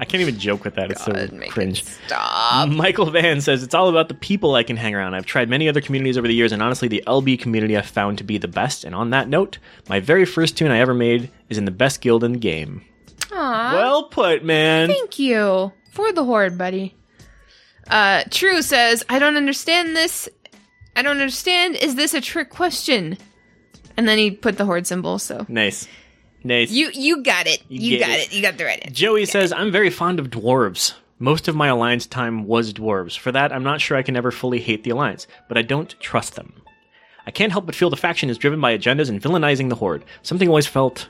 I can't even joke with that. It's God, so make it cringe. Stop. Michael Van says it's all about the people I can hang around. I've tried many other communities over the years, and honestly, the LB community I've found to be the best. And on that note, my very first toon I ever made is in the best guild in the game. Aw. Well put, man. Thank you for the horde, buddy. Uh, True says, I don't understand this. I don't understand. Is this a trick question? And then he put the horde symbol. So Nice, nice. you you got it. You, get got it. it. You got the right answer. Joey says I'm very fond of dwarves. Most of my alliance time was dwarves. For that, I'm not sure I can ever fully hate the alliance, but I don't trust them. I can't help but feel the faction is driven by agendas and villainizing the horde. Something always felt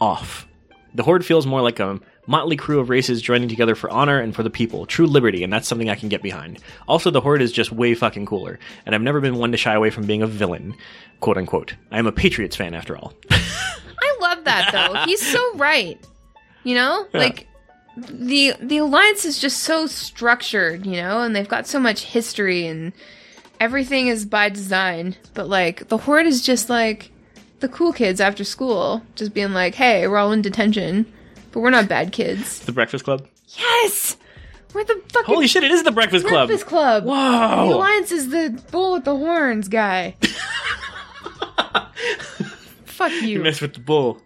off. The horde feels more like a motley crew of races joining together for honor and for the people, true liberty, and that's something I can get behind. Also, the horde is just way fucking cooler, and I've never been one to shy away from being a villain, quote unquote. I am a Patriots fan after all. I love that though. He's so right. You know, like the the alliance is just so structured. You know, and they've got so much history and everything is by design. But like the horde is just like the cool kids after school, just being like, "Hey, we're all in detention, but we're not bad kids." the Breakfast Club. Yes, we're the fucking Holy shit! It is the Breakfast Club. Breakfast Club. Whoa! The alliance is the bull with the horns guy. Fuck You you. mess with the bull,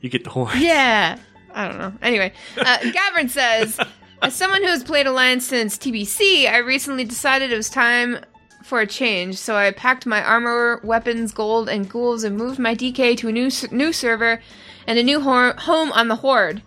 you get the horn. Yeah. I don't know. Anyway, uh, Gavin says, as someone who has played Alliance since TBC, I recently decided it was time for a change. So I packed my armor, weapons, gold, and ghouls and moved my DK to a new new server and a new hor- home on the Horde.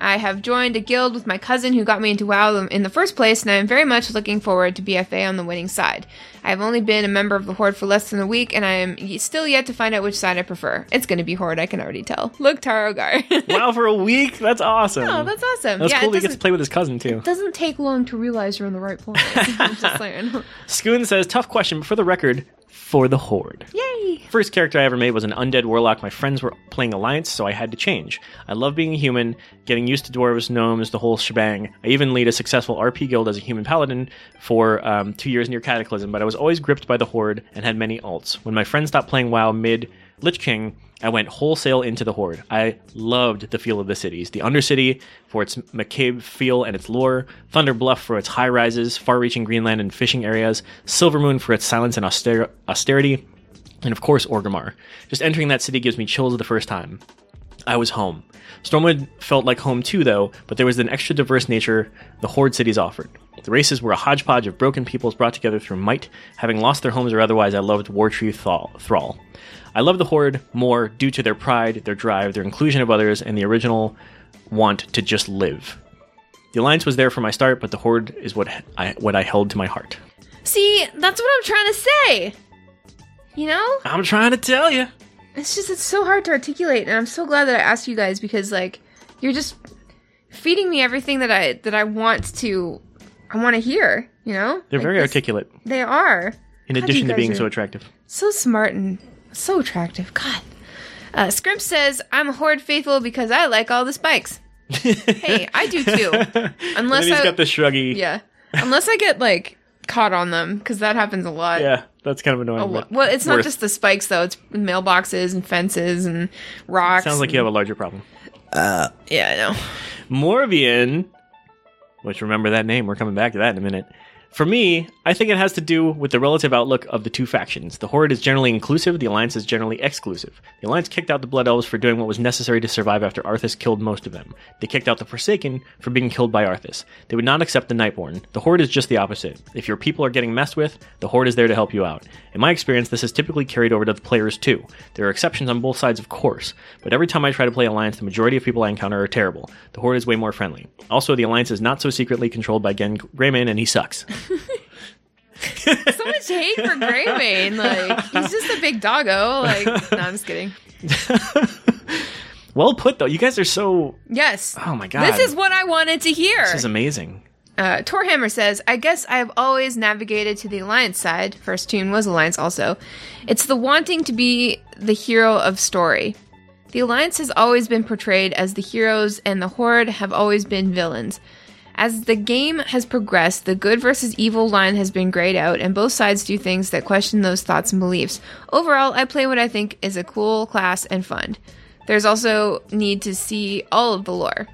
I have joined a guild with my cousin who got me into WoW in the first place, and I am very much looking forward to BFA on the winning side. I have only been a member of the Horde for less than a week, and I am y- still yet to find out which side I prefer. It's going to be Horde, I can already tell. Loktar ogar. wow, for a week? That's awesome. oh, that's awesome. That's yeah, cool that he gets to play with his cousin, too. It doesn't take long to realize you're on the right place. I'm just saying. Scoon says, tough question, but for the record, for the Horde. Yay! First character I ever made was an undead warlock. My friends were playing Alliance, so I had to change. I love being a human, getting used to dwarves, gnomes, the whole shebang. I even lead a successful RP guild as a human paladin for um, two years near Cataclysm, but I was always gripped by the Horde and had many alts. When my friends stopped playing WoW mid Lich King, I went wholesale into the Horde. I loved the feel of the cities. The Undercity for its macabre feel and its lore, Thunder Bluff for its high rises, far reaching Greenland and fishing areas, Silvermoon for its silence and auster- austerity, and of course Orgrimmar. Just entering that city gives me chills the first time. I was home. Stormwind felt like home too, though, but there was an extra diverse nature the Horde cities offered. The races were a hodgepodge of broken peoples brought together through might. Having lost their homes or otherwise, I loved War Wartree Thrall. I love the Horde more due to their pride, their drive, their inclusion of others, and the original want to just live. The Alliance was there for my start, but the Horde is what I, what I held to my heart. See, that's what I'm trying to say. You know? I'm trying to tell you. It's just it's so hard to articulate and I'm so glad that I asked you guys because like you're just feeding me everything that I that I want to I want to hear, you know? They're Like, very this- articulate, They are. in God, addition to being so attractive. So smart and so attractive. God. Uh, Scrimp says, I'm a Horde faithful because I like all the spikes. hey, I do too. Unless he's I, got the shruggy. yeah. Unless I get like caught on them because that happens a lot. Yeah, that's kind of annoying. Lo- well, it's not just the spikes though. It's mailboxes and fences and rocks. Sounds like you have a larger problem. Yeah, I know. Morvian, which remember that name, we're coming back to that in a minute. For me, I think it has to do with the relative outlook of the two factions. The Horde is generally inclusive, the Alliance is generally exclusive. The Alliance kicked out the Blood Elves for doing what was necessary to survive after Arthas killed most of them. They kicked out the Forsaken for being killed by Arthas. They would not accept the Nightborne. The Horde is just the opposite. If your people are getting messed with, the Horde is there to help you out. In my experience, this is typically carried over to the players too. There are exceptions on both sides, of course, but every time I try to play Alliance, the majority of people I encounter are terrible. The Horde is way more friendly. Also, the Alliance is not so secretly controlled by Genn Greymane, and he sucks. So much hate for Greymane. Like he's just a big doggo. Like no, I'm just kidding. well put, though. You guys are so. Yes. Oh my god. This is what I wanted to hear. This is amazing. Uh, Torhammer says, I guess I have always navigated to the Alliance side. First toon was Alliance also. It's the wanting to be the hero of story. The Alliance has always been portrayed as the heroes, and the Horde have always been villains. As the game has progressed, the good versus evil line has been grayed out, and both sides do things that question those thoughts and beliefs. Overall, I play what I think is a cool class and fun. There's also need to see all of the lore.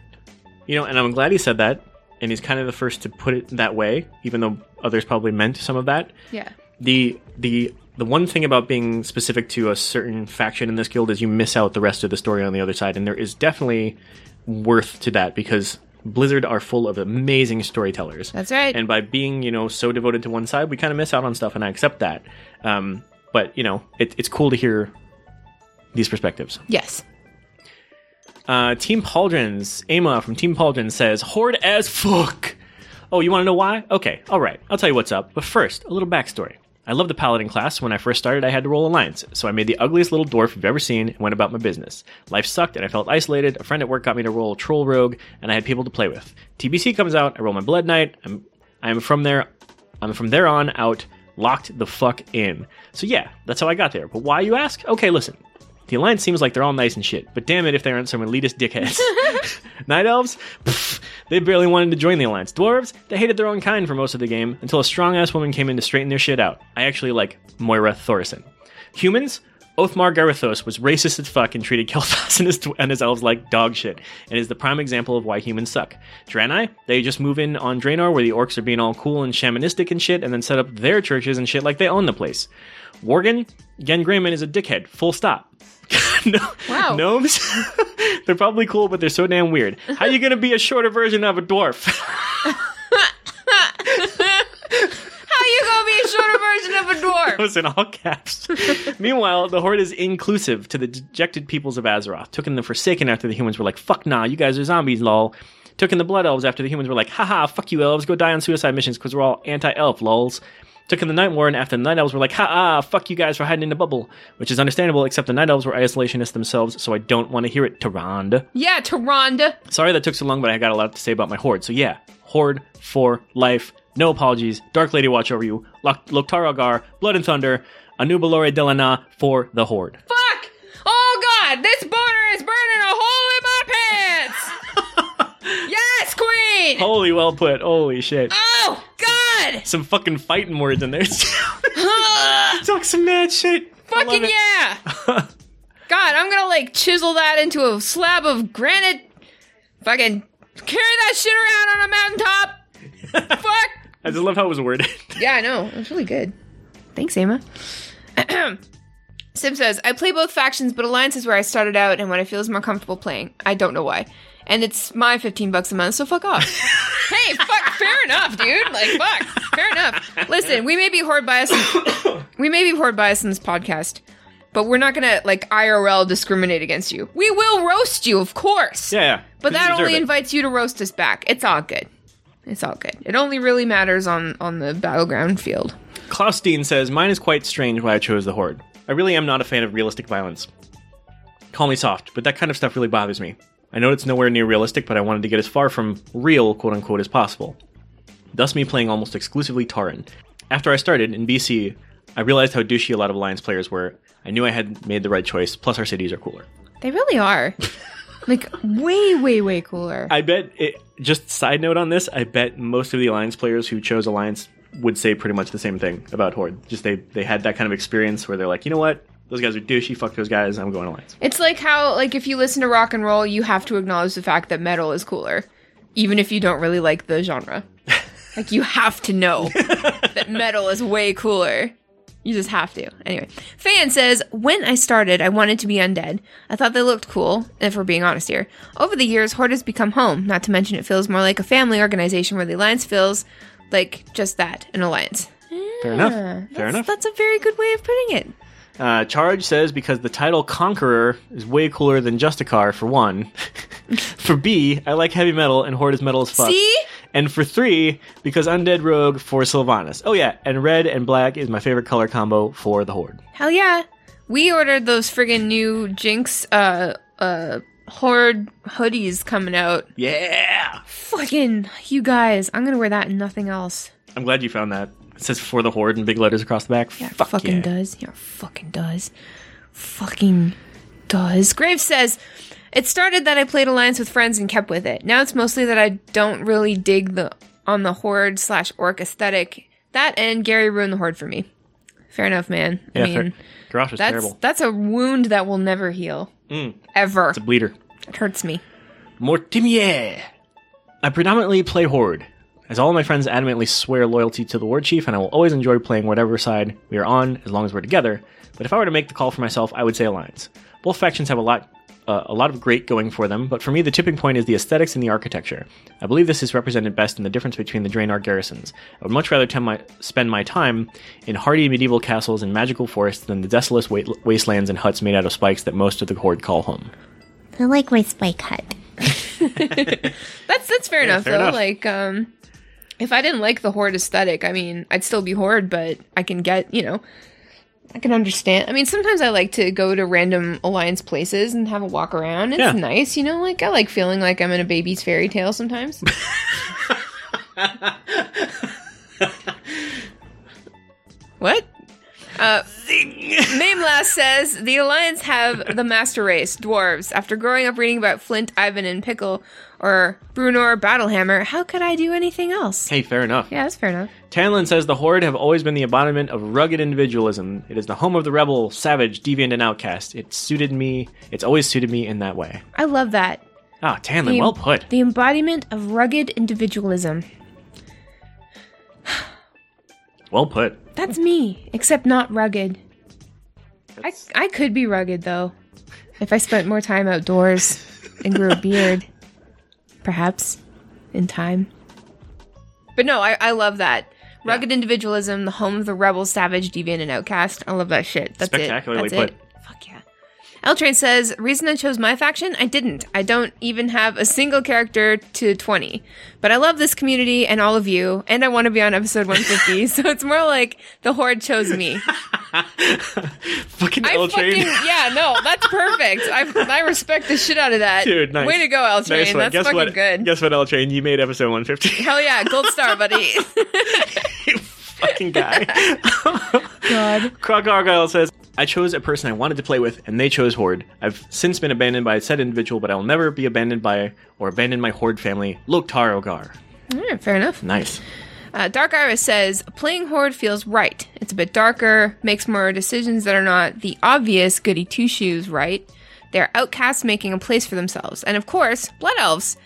You know, and I'm glad he said that, and he's kind of the first to put it that way, even though others probably meant some of that. Yeah. the the the one thing about being specific to a certain faction in this guild is you miss out the rest of the story on the other side, and there is definitely worth to that because Blizzard are full of amazing storytellers. That's right. And by being you know so devoted to one side, we kind of miss out on stuff, and I accept that. Um, but you know, it, it's cool to hear these perspectives. Yes. Uh, Team Pauldrons, Ama from Team Pauldrons says, Horde as fuck. Oh, you want to know why? Okay, alright, I'll tell you what's up. But first, a little backstory. I love the Paladin class. When I first started, I had to roll Alliance, so I made the ugliest little dwarf you've ever seen and went about my business. Life sucked and I felt isolated. A friend at work got me to roll a Troll Rogue, and I had people to play with. TBC comes out, I roll my Blood Knight. I'm, I'm from there. I'm from there on out, locked the fuck in. So yeah, that's how I got there. But why you ask? Okay, listen. The Alliance seems like they're all nice and shit, but damn it if they aren't some elitist dickheads. Night Elves? Pff, they barely wanted to join the Alliance. Dwarves? They hated their own kind for most of the game, until a strong ass woman came in to straighten their shit out. I actually like Moira Thaurissan. Humans? Othmar Garithos was racist as fuck and treated Kael'thas and his, and his elves like dog shit, and is the prime example of why humans suck. Draenei? They just move in on Draenor where the orcs are being all cool and shamanistic and shit, and then set up their churches and shit like they own the place. Worgen? Genn Greymane is a dickhead. Full stop. no, Wow. Gnomes? they're probably cool, but they're so damn weird. How are you gonna be a shorter version of a dwarf? How are you gonna be a shorter version of a dwarf? was in all caps. Meanwhile, the Horde is inclusive to the dejected peoples of Azeroth. Took in the Forsaken after the humans were like, fuck nah, you guys are zombies, lol. Took in the Blood Elves after the humans were like, haha, fuck you elves, go die on suicide missions because we're all anti-elf, lols. Took in the Night Warren after the Night Elves were like, ha ah, fuck you guys for hiding in a bubble. Which is understandable, except the Night Elves were isolationists themselves, so I don't want to hear it, Tyrande. Yeah, Taronda. Sorry that took so long, but I got a lot to say about my Horde. So yeah, Horde for life. No apologies. Dark Lady watch over you. Lok- Loktar ogar, Blood and Thunder, Anu belore dela'na for the Horde. Fuck! Oh god, this border is burning a hole in my pants! yes, queen! Holy well put. Holy shit. Oh god! Some fucking fighting words in there. Talk some mad shit. Fucking yeah! God, I'm gonna like chisel that into a slab of granite. Fucking carry that shit around on a mountaintop. Fuck! I just love how it was worded. Yeah, I know. It was really good. Thanks, Emma. Sim says, I play both factions, but Alliance is where I started out and what I feel is more comfortable playing. I don't know why. And it's my 15 bucks a month, so fuck off. hey, fuck, fair enough, dude. Like, fuck, fair enough. Listen, we may be horde biased. we may be horde biased in this podcast, but we're not gonna, like, IRL discriminate against you. We will roast you, of course. yeah, yeah. But 'Cause you that only it. invites you to roast us back. It's all good. It's all good. It only really matters on on the battleground field. Klaus Dean says, Mine is quite strange why I chose the Horde. I really am not a fan of realistic violence. Call me soft, but that kind of stuff really bothers me. I know it's nowhere near realistic, but I wanted to get as far from real, quote unquote, as possible. Thus, me playing almost exclusively Tauren. After I started in BC, I realized how douchey a lot of Alliance players were. I knew I had made the right choice, plus, our cities are cooler. They really are. like way, way, way cooler. I bet, it, just side note on this, I bet most of the Alliance players who chose Alliance would say pretty much the same thing about Horde. Just they, they had that kind of experience where they're like, you know what? Those guys are douchey, fuck those guys, I'm going to Alliance. It's like how, like, if you listen to rock and roll, you have to acknowledge the fact that metal is cooler, even if you don't really like the genre. like, you have to know that metal is way cooler. You just have to. Anyway, Fan says, When I started, I wanted to be undead. I thought they looked cool, if we're being honest here. Over the years, Horde has become home, not to mention it feels more like a family organization where the Alliance feels like just that an alliance. Fair enough. Ah, Fair that's- enough. That's a very good way of putting it. Uh, Charge says because the title Conqueror is way cooler than Justicar for one. for B, I like heavy metal and Horde is metal as fuck. See? And for three, because Undead Rogue for Sylvanas. Oh yeah, and red and black is my favorite color combo for the Horde. Hell yeah. We ordered those friggin' new Jinx uh uh horde hoodies coming out. Yeah! Fucking you guys, I'm gonna wear that and nothing else. I'm glad you found that. It says for the Horde in big letters across the back. Yeah, Fuck fucking yeah. does. Yeah, fucking does. Fucking does. Graves says it started that I played Alliance with friends and kept with it. Now it's mostly that I don't really dig the on the horde slash orc aesthetic. That and Gary ruined the horde for me. Fair enough, man. Yeah, I mean, fair. Garrosh is that's terrible. that's a wound that will never heal. Mm. Ever. It's a bleeder. It hurts me. Mortimier. I predominantly play Horde, as all of my friends adamantly swear loyalty to the War Chief, and I will always enjoy playing whatever side we are on as long as we're together. But if I were to make the call for myself, I would say Alliance. Both factions have a lot, uh, a lot of great going for them, but for me, the tipping point is the aesthetics and the architecture. I believe this is represented best in the difference between the Draenor garrisons. I would much rather tem- my, spend my time in hardy medieval castles and magical forests than the desolate wa- wastelands and huts made out of spikes that most of the Horde call home. I like my spike hut. That's that's fair enough fair though. enough. Like um if I didn't like the horde aesthetic, I mean, I'd still be horde, but I can get, you know, I can understand. I mean, sometimes I like to go to random alliance places and have a walk around. It's Yeah. nice, you know, like I like feeling like I'm in a baby's fairy tale sometimes. what? Uh, Maimlas says the Alliance have the master race, dwarves. After growing up reading about Flint, Ivan, and Pikel, or Bruenor, Battlehammer, how could I do anything else? Hey, fair enough. Yeah, that's fair enough. Tanlin says the Horde have always been the embodiment of rugged individualism. It is the home of the rebel, savage, deviant, and outcast. It suited me. It's always suited me in that way. I love that. Ah, Tanlin, The- well put. The embodiment of rugged individualism. Well put. That's me, except not rugged. I, I could be rugged though, if I spent more time outdoors and grew a beard, perhaps, in time. But no, I, I love that. Rugged individualism, the home of the rebel, savage, deviant, and outcast. I love that shit. That's Spectacularly it. That's it. L Train says, reason I chose my faction? I didn't. I don't even have a single character to 20. But I love this community and all of you, and I want to be on episode 150, so it's more like the Horde chose me. Fucking L Train. yeah, no, that's perfect. I, I respect the shit out of that. Dude, nice. Way to go, L Train. Nice that's Guess fucking what? good. Guess what, L Train? You made episode 150. Hell yeah, gold star, buddy. fucking guy. God. Croc Argyle says, I chose a person I wanted to play with, and they chose Horde. I've since been abandoned by a said individual, but I will never be abandoned by or abandon my Horde family. Loktar Ogar. Fair enough. Nice. Uh, Dark Iris says, playing Horde feels right. It's a bit darker, makes more decisions that are not the obvious goody two shoes right. They're outcasts making a place for themselves. And of course, Blood Elves.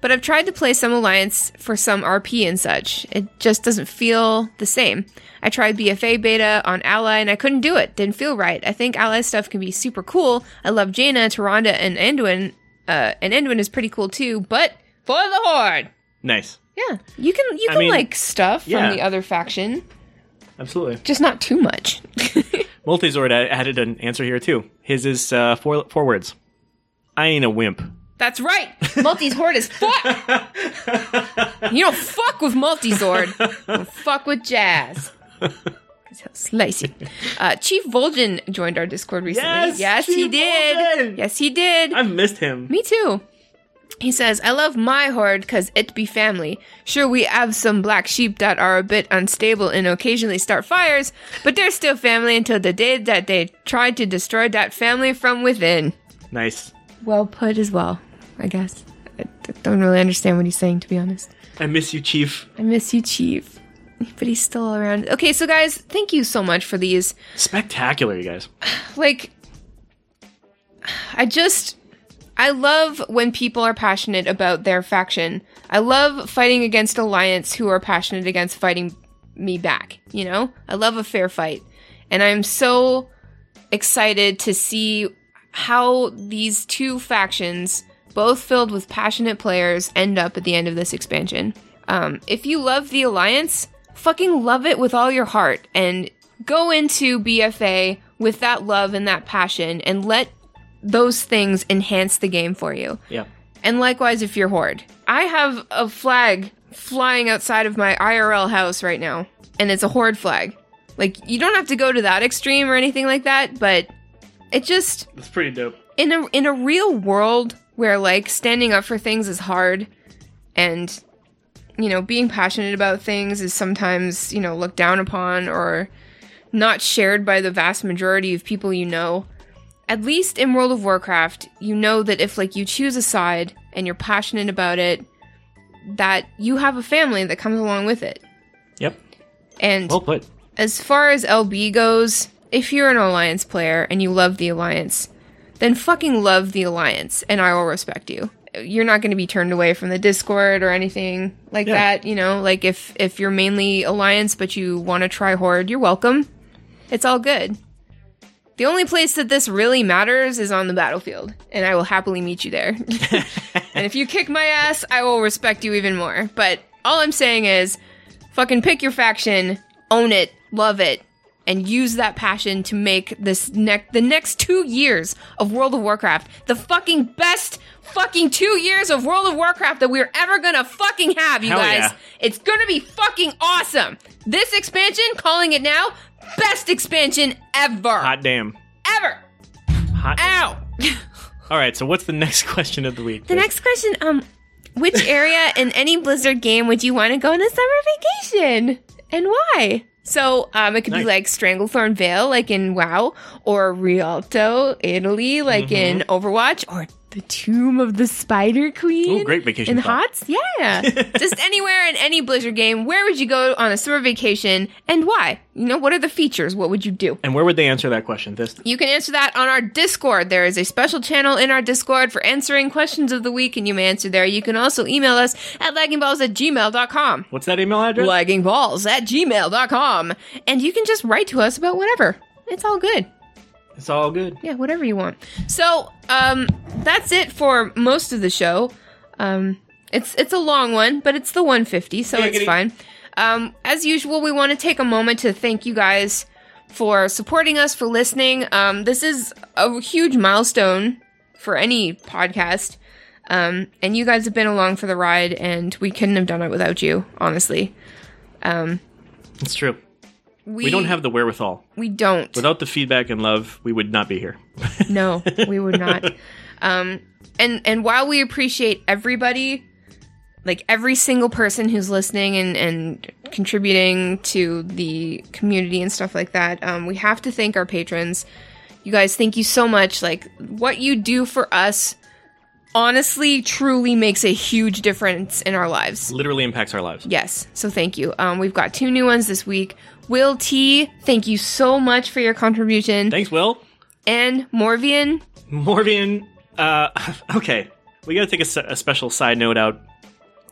But I've tried to play some Alliance for some RP and such. It just doesn't feel the same. I tried BFA beta on Ally and I couldn't do it. Didn't feel right. I think Ally stuff can be super cool. I love Jaina, Tyrande, and Anduin. Uh, and Anduin is pretty cool too, but for the Horde! Nice. Yeah, you can you I can mean, like stuff from the other faction, Absolutely. just not too much. Multizord a- added an answer here too. His is uh, four four words. I ain't a wimp. That's right. Multi's horde is fuck. You don't fuck with Multizord. Don't fuck with Jazz. Slicey. Uh, Chief Vol'jin joined our Discord recently. Yes, he did. Yes, he did. I've missed him. Me too. He says, I love my horde because it be family. Sure, we have some black sheep that are a bit unstable and occasionally start fires, but they're still family until the day that they try to destroy that family from within. Nice. Well put as well, I guess. I don't really understand what he's saying, to be honest. I miss you, Chief. I miss you, Chief. But he's still around. Okay, so guys, thank you so much for these. Spectacular, you guys. like I just I love when people are passionate about their faction. I love fighting against alliance who are passionate against fighting me back, you know? I love a fair fight. And I'm so excited to see how these two factions, both filled with passionate players, end up at the end of this expansion. Um, if you love the Alliance, fucking love it with all your heart and go into BFA with that love and that passion and let those things enhance the game for you. Yeah. And likewise, if you're Horde. I have a flag flying outside of my IRL house right now, and it's a Horde flag. Like, you don't have to go to that extreme or anything like that, but it just That's pretty dope. in a in a real world where like standing up for things is hard and you know being passionate about things is sometimes you know looked down upon or not shared by the vast majority of people you know at least in world of warcraft you know that if like you choose a side and you're passionate about it that you have a family that comes along with it Yep. and Well put. as far as LB goes, if you're an Alliance player and you love the Alliance, then fucking love the Alliance and I will respect you. You're not going to be turned away from the Discord or anything like Yeah. that, you know? Like if if you're mainly Alliance but you want to try Horde, you're welcome. It's all good. The only place that this really matters is on the battlefield, and I will happily meet you there. and if you kick my ass, I will respect you even more. But all I'm saying is fucking pick your faction, own it, love it, and use that passion to make this next the next two years of World of Warcraft the fucking best fucking two years of World of Warcraft that we're ever gonna fucking have, you Hell guys. yeah. It's gonna be fucking awesome. This expansion, calling it now, best expansion ever. Hot damn. Ever. Hot. Ow. All right. So what's the next question of the week? The next question, um, which area in any Blizzard game would you want to go on a summer vacation? And why? So, um, it could be like Stranglethorn Vale, like in WoW, or Rialto, Italy, like in Overwatch, or the Tomb of the Spider Queen. Oh, great vacation In spot. Hots? Yeah. Just anywhere in any Blizzard game, where would you go on a summer vacation and why? You know, what are the features? What would you do? And where would they answer that question? This. You can answer that on our Discord. There is a special channel in our Discord for answering questions of the week, and you may answer there. You can also email us at laggingballs at gmail.com. What's that email address? Laggingballs at gmail.com. And you can just write to us about whatever. It's all good. It's all good. Yeah, whatever you want. So, um, that's it for most of the show. Um, it's it's a long one, but it's the 150, so it's fine. Um, as usual, we want to take a moment to thank you guys for supporting us, for listening. Um, this is a huge milestone for any podcast. Um, and you guys have been along for the ride, and we couldn't have done it without you, honestly. Um, It's true. We, We don't have the wherewithal. We don't. Without the feedback and love, we would not be here. No, we would not. um, and and while we appreciate everybody, like every single person who's listening and and contributing to the community and stuff like that, um, we have to thank our patrons. You guys, thank you so much. Like what you do for us, honestly, truly makes a huge difference in our lives. Literally impacts our lives. Yes, so thank you. Um, we've got two new ones this week. Will T, thank you so much for your contribution. Thanks, Will. and Morvian, Morvian. Uh, okay, we got to take a, a special side note out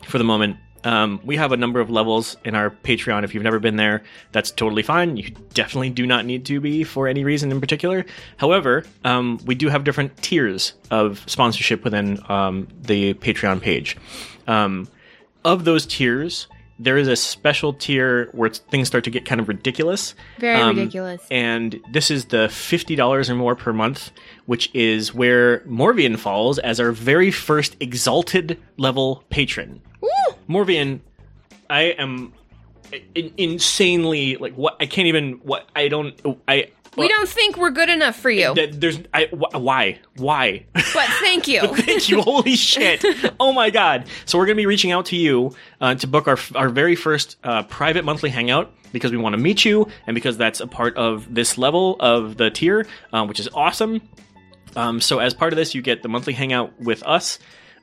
for the moment. Um, we have a number of levels in our Patreon. If you've never been there, that's totally fine. You definitely do not need to be for any reason in particular. However, um, we do have different tiers of sponsorship within um, the Patreon page. Um, of those tiers, there is a special tier where things start to get kind of ridiculous. Very Um, ridiculous. And this is the $50 or more per month, which is where Morvian falls as our very first exalted level patron. Morvian, I am insanely like what I can't even what I don't I we don't think we're good enough for you, that there's I wh- why why but thank you. Thank you. Holy shit. Oh my god. So we're going to be reaching out to you uh, to book our our very first uh, private monthly hangout because we want to meet you and because that's a part of this level of the tier, um, which is awesome. Um, so as part of this, you get the monthly hangout with us.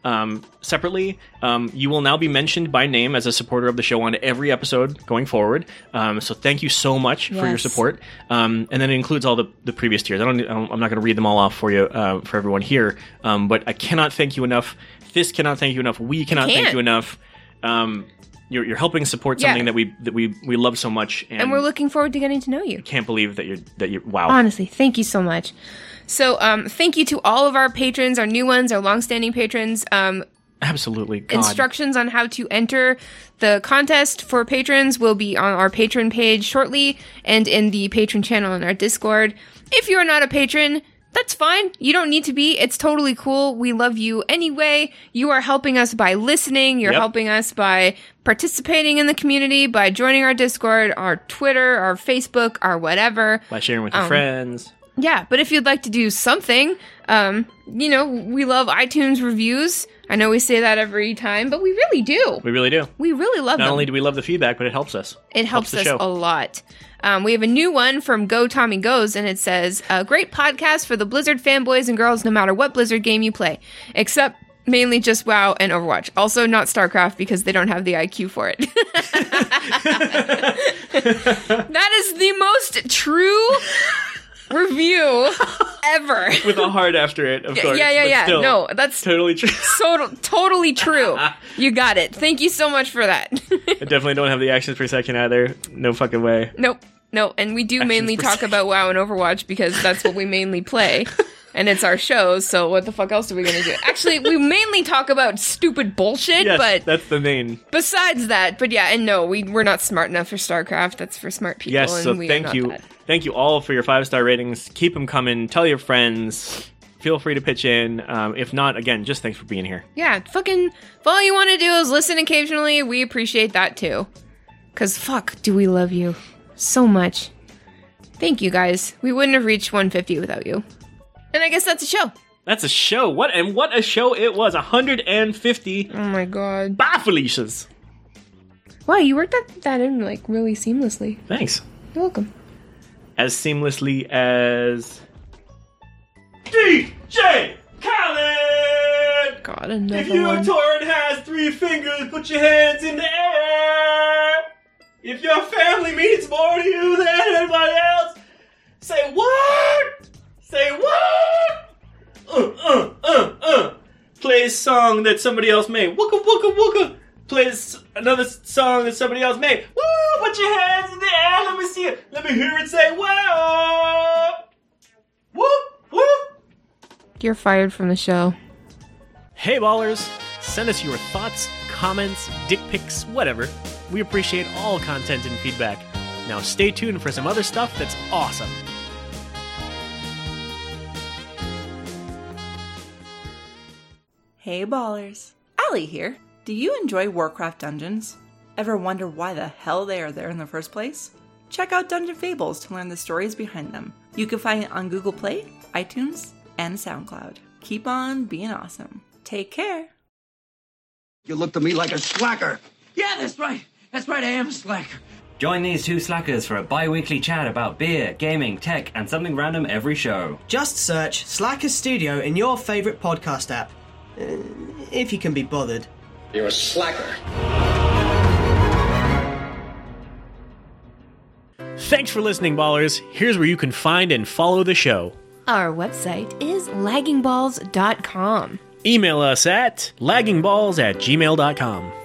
Um, separately, um, you will now be mentioned by name as a supporter of the show on every episode going forward. Um, so thank you so much for your support. Um, and then it includes all the, the previous tiers. I don't, I I'm not going to read them all off for you uh, for everyone here. Um, but I cannot thank you enough. This cannot thank you enough. We cannot thank you enough. Um, you're, you're helping support Yeah. something that we that we we love so much, and, and we're looking forward to getting to know you. can't believe that you're that you're wow. Honestly, thank you so much. So, um, thank you to all of our patrons, our new ones, our longstanding patrons. Um, Absolutely, God. instructions on how to enter the contest for patrons will be on our patron page shortly and in the patron channel in our Discord. If you are not a patron, that's fine. You don't need to be. It's totally cool. We love you anyway. You are helping us by listening. You're Yep. helping us by participating in the community, by joining our Discord, our Twitter, our Facebook, our whatever. by sharing with your Um, friends. Yeah, but if you'd like to do something, um, you know, we love iTunes reviews. I know we say that every time, but we really do. We really do. We really love Not them. only do we love the feedback, but it helps us. it helps, the us a lot. Um, we have a new one from Go Tommy Goes, and it says, "A great podcast for the Blizzard fanboys and girls, no matter what Blizzard game you play, except." Mainly just WoW and Overwatch. Also not StarCraft because they don't have the IQ for it. that is the most true review ever. With a heart after it, of course. yeah, yeah, yeah. still, No, that's totally true. so, totally true. You got it. Thank you so much for that. I definitely don't have the actions per second either. No fucking way. nope. No, and we do mainly talk about WoW and Overwatch because that's what we mainly play. And it's our shows, so what the fuck else are we gonna do? Actually, we mainly talk about stupid bullshit, Yes, but that's the main. besides that, but yeah, and no, we we're not smart enough for StarCraft. That's for smart people. Yes, and so thank not you. that. Thank you all for your five star ratings. Keep them coming. Tell your friends. Feel free to pitch in. Um, if not, again, just thanks for being here. Yeah, fucking. If all you want to do is listen occasionally, we appreciate that too. Cause fuck, do we love you so much. Thank you guys. We wouldn't have reached 150 without you. And I guess that's a show. That's a show. What and what a show it was. 150 Oh my god. Bye, Felicia's. Wow, you worked that, that in like really seamlessly. Thanks. You're welcome. As seamlessly as DJ Khaled. God, another If your one. torrent has three fingers, put your hands in the air. If your family means more to you than anybody else, say what? Say what? Uh, uh, uh, uh. Play a song that somebody else made. Wooka, wooka, wooka. Play another song that somebody else made. Woo! Put your hands in the air. Let me see it. Let me hear it say, wow. Whoop, whoop. You're fired from the show. Hey ballers! Send us your thoughts, comments, dick pics, whatever. We appreciate all content and feedback. Now stay tuned for some other stuff that's awesome. Hey ballers, Allie here. Do you enjoy Warcraft dungeons? Ever wonder why the hell they are there in the first place? Check out Dungeon Fables to learn the stories behind them. You can find it on Google Play, iTunes, and SoundCloud. Keep on being awesome. Take care. You look to me like a slacker. Yeah, that's right. That's right, I am a slacker. Join these two slackers for a bi weekly chat about beer, gaming, tech, and something random every show. Just search Slacker Studio in your favourite podcast app. Uh, if you can be bothered. You're a slacker. Thanks for listening, ballers. Here's where you can find and follow the show. Our website is laggingballs.com. Email us at laggingballs at gmail.com.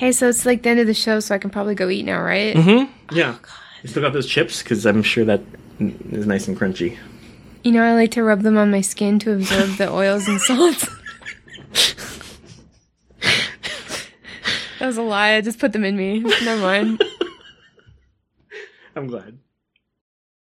Hey, so it's like the end of the show, so I can probably go eat now, right? Mm-hmm. Yeah. You still got those chips? Because I'm sure that is nice and crunchy. You know, I like to rub them on my skin to absorb the oils and salts. that was a lie. I just put them in me. Never mind. I'm glad.